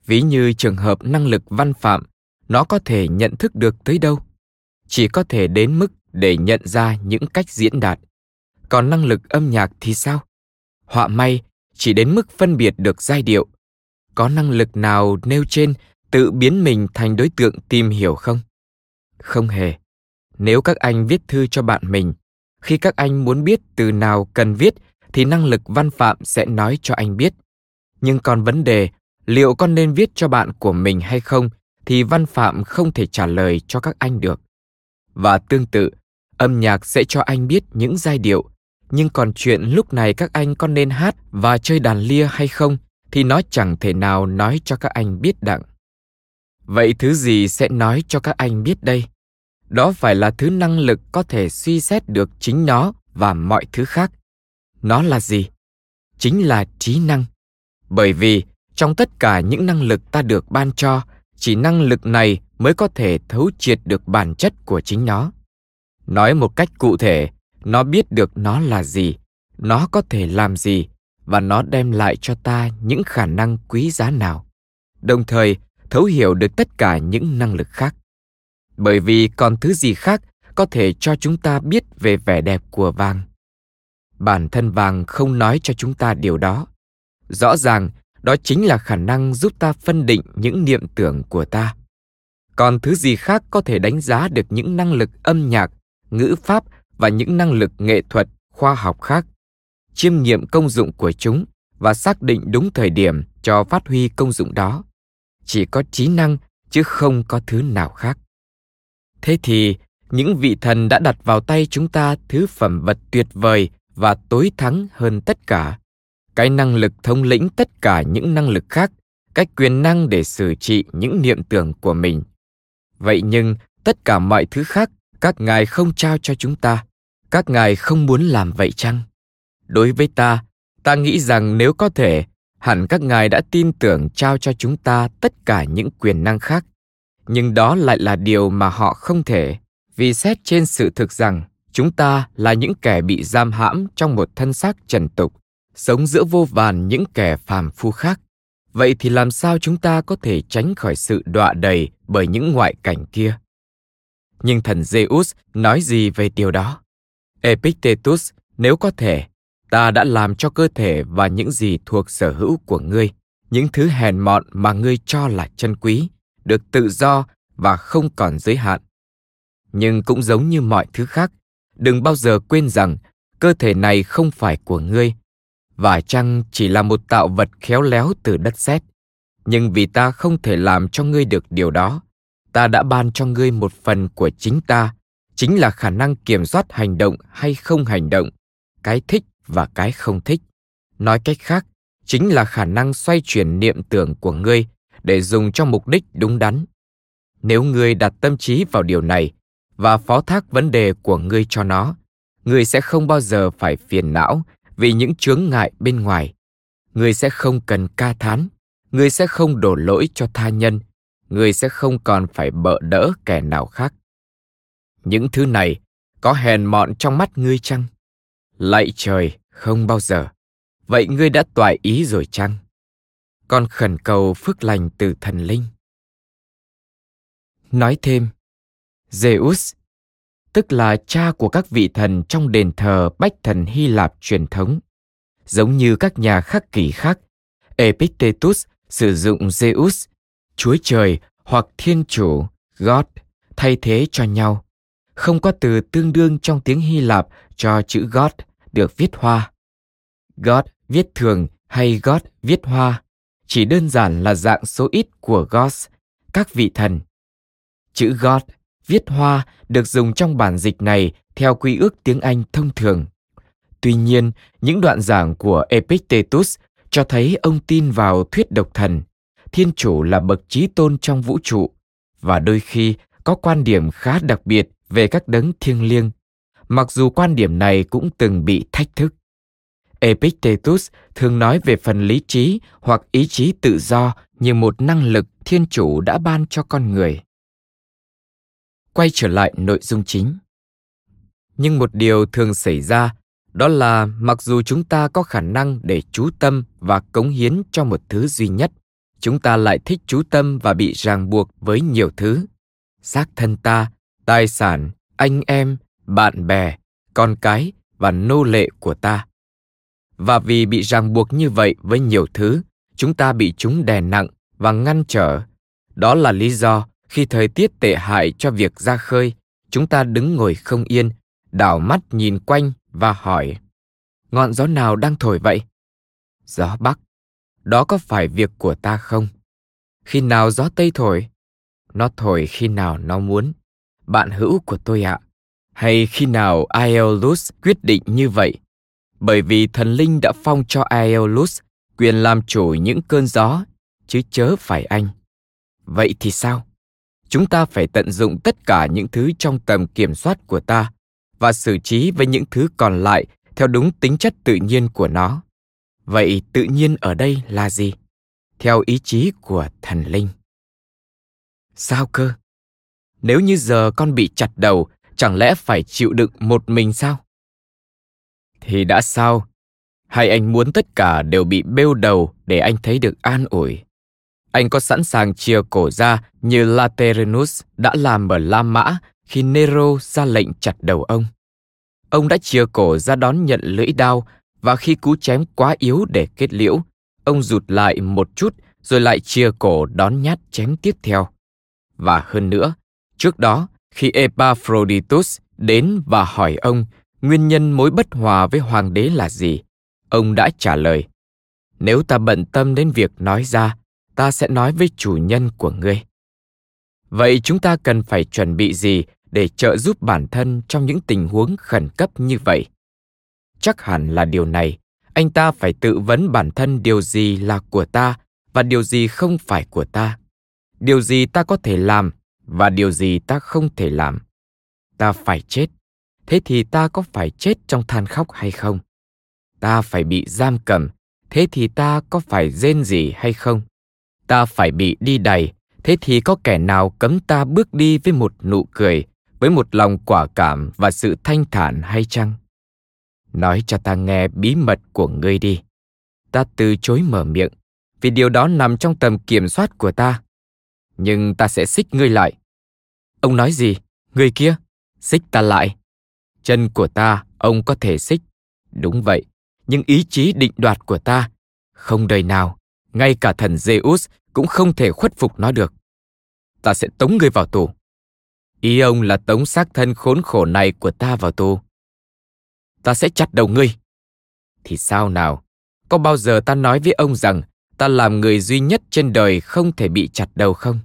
Ví như trường hợp năng lực văn phạm, nó có thể nhận thức được tới đâu. Chỉ có thể đến mức để nhận ra những cách diễn đạt. Còn năng lực âm nhạc thì sao? Họa may, chỉ đến mức phân biệt được giai điệu. Có năng lực nào nêu trên tự biến mình thành đối tượng tìm hiểu không? Không hề. Nếu các anh viết thư cho bạn mình, khi các anh muốn biết từ nào cần viết thì năng lực văn phạm sẽ nói cho anh biết. Nhưng còn vấn đề, liệu con nên viết cho bạn của mình hay không, thì văn phạm không thể trả lời cho các anh được. Và tương tự, âm nhạc sẽ cho anh biết những giai điệu. Nhưng còn chuyện lúc này các anh có nên hát và chơi đàn lia hay không, thì nó chẳng thể nào nói cho các anh biết đặng. Vậy thứ gì sẽ nói cho các anh biết đây? Đó phải là thứ năng lực có thể suy xét được chính nó và mọi thứ khác nó là gì? Chính là trí năng. Bởi vì trong tất cả những năng lực ta được ban cho, chỉ năng lực này mới có thể thấu triệt được bản chất của chính nó. Nói một cách cụ thể, nó biết được nó là gì, nó có thể làm gì, và nó đem lại cho ta những khả năng quý giá nào. Đồng thời, thấu hiểu được tất cả những năng lực khác. Bởi vì còn thứ gì khác có thể cho chúng ta biết về vẻ đẹp của vàng? Bản thân vàng không nói cho chúng ta điều đó. Rõ ràng, đó chính là khả năng giúp ta phân định những niệm tưởng của ta. Còn thứ gì khác có thể đánh giá được những năng lực âm nhạc, ngữ pháp và những năng lực nghệ thuật, khoa học khác? Chiêm nghiệm công dụng của chúng và xác định đúng thời điểm cho phát huy công dụng đó. Chỉ có trí năng, chứ không có thứ nào khác. Thế thì, những vị thần đã đặt vào tay chúng ta thứ phẩm vật tuyệt vời và tối thắng hơn tất cả. Cái năng lực thống lĩnh tất cả những năng lực khác, cái quyền năng để xử trị những niệm tưởng của mình. Vậy nhưng, tất cả mọi thứ khác, các ngài không trao cho chúng ta. Các ngài không muốn làm vậy chăng? Đối với ta ta nghĩ rằng nếu có thể, hẳn các ngài đã tin tưởng trao cho chúng ta tất cả những quyền năng khác. Nhưng đó lại là điều mà họ không thể. Vì xét trên sự thực rằng chúng ta là những kẻ bị giam hãm trong một thân xác trần tục, sống giữa vô vàn những kẻ phàm phu khác. Vậy thì làm sao chúng ta có thể tránh khỏi sự đọa đầy bởi những ngoại cảnh kia? Nhưng thần zeus nói gì về điều đó? Epictetus, nếu có thể, ta đã làm cho cơ thể và những gì thuộc sở hữu của ngươi, những thứ hèn mọn mà ngươi cho là chân quý, được tự do và không còn giới hạn. Nhưng cũng giống như mọi thứ khác đừng bao giờ quên rằng cơ thể này không phải của ngươi, và chăng chỉ là một tạo vật khéo léo từ đất sét. Nhưng vì ta không thể làm cho ngươi được điều đó, ta đã ban cho ngươi một phần của chính ta, chính là khả năng kiểm soát hành động hay không hành động, cái thích và cái không thích. Nói cách khác, chính là khả năng xoay chuyển niệm tưởng của ngươi để dùng cho mục đích đúng đắn. Nếu ngươi đặt tâm trí vào điều này và phó thác vấn đề của ngươi cho nó người sẽ không bao giờ phải phiền não vì những chướng ngại bên ngoài. Người sẽ không cần ca thán, người sẽ không đổ lỗi cho tha nhân, người sẽ không còn phải bợ đỡ kẻ nào khác. Những thứ này có hèn mọn trong mắt ngươi chăng? Lạy trời, không bao giờ. Vậy ngươi đã toại ý rồi chăng? Con khẩn cầu phước lành từ thần linh. Nói thêm, Zeus, tức là cha của các vị thần trong đền thờ bách thần Hy Lạp truyền thống. Giống như các nhà khắc kỷ khác, Epictetus sử dụng Zeus, Chúa Trời hoặc Thiên Chủ, God, thay thế cho nhau. Không có từ tương đương trong tiếng Hy Lạp cho chữ God được viết hoa. God viết thường hay God viết hoa chỉ đơn giản là dạng số ít của gods, các vị thần. Chữ God viết hoa được dùng trong bản dịch này theo quy ước tiếng Anh thông thường. Tuy nhiên, những đoạn giảng của Epictetus cho thấy ông tin vào thuyết độc thần, thiên chủ là bậc trí tôn trong vũ trụ và đôi khi có quan điểm khá đặc biệt về các đấng thiêng liêng, mặc dù quan điểm này cũng từng bị thách thức. Epictetus thường nói về phần lý trí hoặc ý chí tự do như một năng lực thiên chủ đã ban cho con người. Quay trở lại nội dung chính. Nhưng một điều thường xảy ra đó là mặc dù chúng ta có khả năng để chú tâm và cống hiến cho một thứ duy nhất, chúng ta lại thích chú tâm và bị ràng buộc với nhiều thứ. Xác thân ta, tài sản, anh em, bạn bè, con cái và nô lệ của ta và vì bị ràng buộc như vậy với nhiều thứ chúng ta bị chúng đè nặng và ngăn trở đó là lý do khi thời tiết tệ hại cho việc ra khơi chúng ta đứng ngồi không yên đảo mắt nhìn quanh và hỏi ngọn gió nào đang thổi vậy? Gió bắc. Đó có phải việc của ta không? Khi nào gió tây thổi? Nó thổi khi nào nó muốn. Bạn hữu của tôi ạ. Hay khi nào Aeolus quyết định như vậy? Bởi vì thần linh đã phong cho Aeolus quyền làm chủ những cơn gió, chứ chớ phải anh. Vậy thì sao? Chúng ta phải tận dụng tất cả những thứ trong tầm kiểm soát của ta và xử trí với những thứ còn lại theo đúng tính chất tự nhiên của nó. Vậy tự nhiên ở đây là gì? Theo ý chí của thần linh. Sao cơ? Nếu như giờ con bị chặt đầu, chẳng lẽ phải chịu đựng một mình sao? thì đã sao hay anh muốn tất cả đều bị bêu đầu để anh thấy được an ủi anh có sẵn sàng chia cổ ra như Lateranus đã làm ở La Mã khi Nero ra lệnh chặt đầu ông. Ông đã chia cổ ra đón nhận lưỡi đao và khi cú chém quá yếu để kết liễu, ông rụt lại một chút rồi lại chia cổ đón nhát chém tiếp theo. Và hơn nữa, trước đó khi Epaphroditus đến và hỏi ông nguyên nhân mối bất hòa với hoàng đế là gì ông đã trả lời nếu ta bận tâm đến việc nói ra ta sẽ nói với chủ nhân của ngươi. Vậy chúng ta cần phải chuẩn bị gì để trợ giúp bản thân trong những tình huống khẩn cấp như vậy? Chắc hẳn là điều này. Anh ta phải tự vấn bản thân điều gì là của ta và điều gì không phải của ta. Điều gì ta có thể làm và điều gì ta không thể làm? Ta phải chết. Thế thì ta có phải chết trong than khóc hay không? Ta phải bị giam cầm. Thế thì ta có phải rên gì hay không? Ta phải bị đi đày, thế thì có kẻ nào cấm ta bước đi với một nụ cười với một lòng quả cảm và sự thanh thản hay chăng? Nói cho ta nghe bí mật của ngươi đi. Ta từ chối mở miệng vì điều đó nằm trong tầm kiểm soát của ta. Nhưng ta sẽ xích ngươi lại. Ông nói gì? Người kia xích ta lại. Chân của ta ông có thể xích. Đúng vậy nhưng ý chí định đoạt của ta không đời nào ngay cả thần zeus cũng không thể khuất phục nó được. Ta sẽ tống ngươi vào tù. Ý ông là tống xác thân khốn khổ này của ta vào tù. Ta sẽ chặt đầu ngươi. Thì sao nào? Có bao giờ ta nói với ông rằng ta làm người duy nhất trên đời không thể bị chặt đầu không?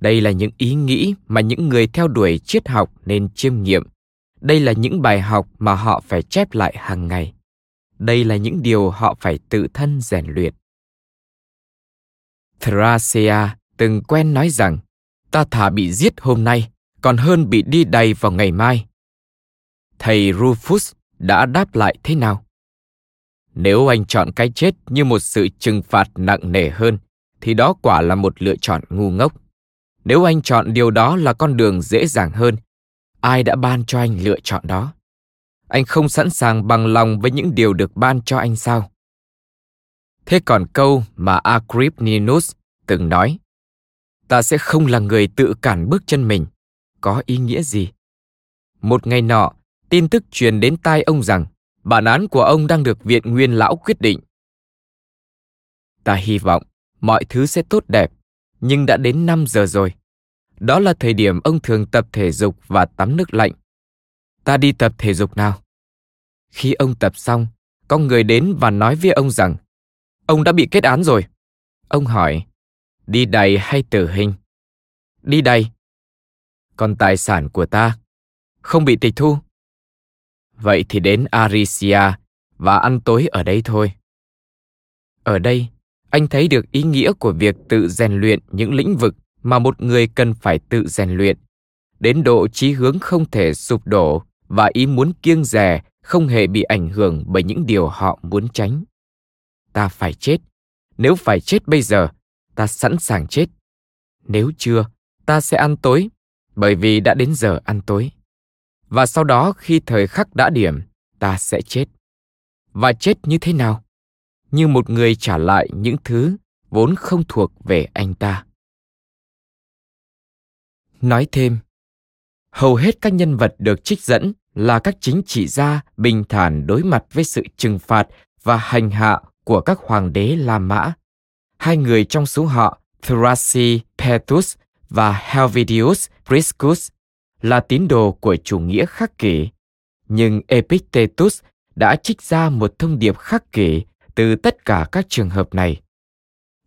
Đây là những ý nghĩ mà những người theo đuổi triết học nên chiêm nghiệm. Đây là những bài học mà họ phải chép lại hàng ngày. Đây là những điều họ phải tự thân rèn luyện. Thracea từng quen nói rằng ta thà bị giết hôm nay còn hơn bị đi đầy vào ngày mai thầy Rufus đã đáp lại thế nào? Nếu anh chọn cái chết như một sự trừng phạt nặng nề hơn, thì đó quả là một lựa chọn ngu ngốc. Nếu anh chọn điều đó là con đường dễ dàng hơn, ai đã ban cho anh lựa chọn đó? Anh không sẵn sàng bằng lòng với những điều được ban cho anh sao? Thế còn câu mà Agrippinus từng nói, ta sẽ không là người tự cản bước chân mình, có ý nghĩa gì? Một ngày nọ, tin tức truyền đến tai ông rằng bản án của ông đang được viện nguyên lão quyết định. Ta hy vọng mọi thứ sẽ tốt đẹp, nhưng đã đến 5 giờ rồi. Đó là thời điểm ông thường tập thể dục và tắm nước lạnh. Ta đi tập thể dục nào? Khi ông tập xong, có người đến và nói với ông rằng ông đã bị kết án rồi. Ông hỏi, đi đầy hay tử hình? Đi đầy. Còn tài sản của ta không bị tịch thu. Vậy thì đến Arisia và ăn tối ở đây thôi. Ở đây, anh thấy được ý nghĩa của việc tự rèn luyện những lĩnh vực mà một người cần phải tự rèn luyện, đến độ chí hướng không thể sụp đổ và ý muốn kiêng rè không hề bị ảnh hưởng bởi những điều họ muốn tránh. Ta phải chết. Nếu phải chết bây giờ, ta sẵn sàng chết. Nếu chưa, ta sẽ ăn tối, bởi vì đã đến giờ ăn tối. Và sau đó khi thời khắc đã điểm, ta sẽ chết. Và chết như thế nào? Như một người trả lại những thứ vốn không thuộc về anh ta. Nói thêm, hầu hết các nhân vật được trích dẫn là các chính trị gia bình thản đối mặt với sự trừng phạt và hành hạ của các hoàng đế La Mã. Hai người trong số họ, Thrasy, Petus và Helvidius Priscus, là tín đồ của chủ nghĩa khắc kỷ. Nhưng Epictetus đã trích ra một thông điệp khắc kỷ từ tất cả các trường hợp này.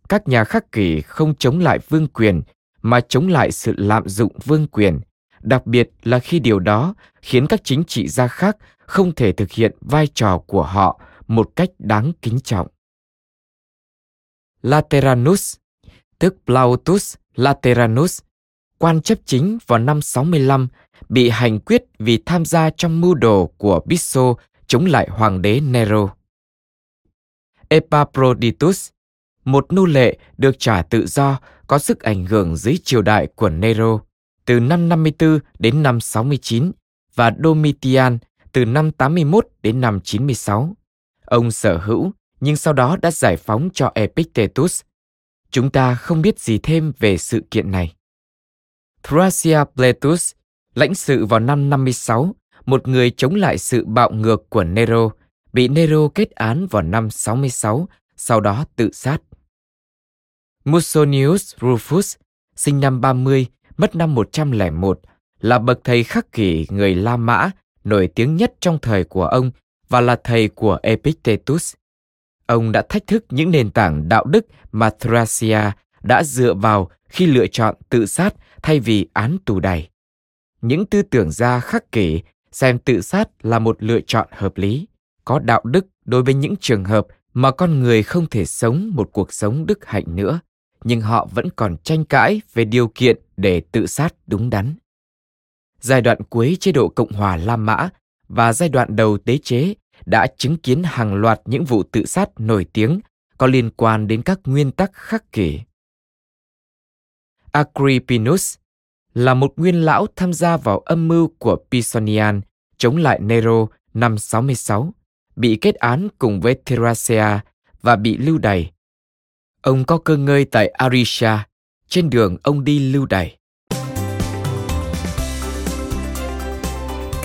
Các nhà khắc kỷ không chống lại vương quyền mà chống lại sự lạm dụng vương quyền đặc biệt là khi điều đó khiến các chính trị gia khác không thể thực hiện vai trò của họ một cách đáng kính trọng. Lateranus, tức Plautus Lateranus, quan chấp chính vào năm 65, bị hành quyết vì tham gia trong mưu đồ của Bisso chống lại hoàng đế Nero. Epaphroditus, một nô lệ được trả tự do có sức ảnh hưởng dưới triều đại của Nero, từ năm 54 đến năm 69 và Domitian từ năm 81 đến năm 96. Ông sở hữu nhưng sau đó đã giải phóng cho Epictetus. Chúng ta không biết gì thêm về sự kiện này. Thracia Pletus, lãnh sự vào năm 56, một người chống lại sự bạo ngược của Nero, bị Nero kết án vào năm 66, sau đó tự sát. Musonius Rufus, sinh năm 30, mất năm 101, là bậc thầy khắc kỷ người La Mã nổi tiếng nhất trong thời của ông và là thầy của Epictetus. Ông đã thách thức những nền tảng đạo đức mà Thracia đã dựa vào khi lựa chọn tự sát thay vì án tù đày. Những tư tưởng gia khắc kỷ xem tự sát là một lựa chọn hợp lý, có đạo đức đối với những trường hợp mà con người không thể sống một cuộc sống đức hạnh nữa nhưng họ vẫn còn tranh cãi về điều kiện để tự sát đúng đắn. Giai đoạn cuối chế độ Cộng hòa La Mã và giai đoạn đầu tế chế đã chứng kiến hàng loạt những vụ tự sát nổi tiếng có liên quan đến các nguyên tắc khắc kỷ. Agrippinus là một nguyên lão tham gia vào âm mưu của Pisonian chống lại Nero năm 66, bị kết án cùng với Therasea và bị lưu đày Ông có cơ ngơi tại Arisha, trên đường ông đi lưu đày.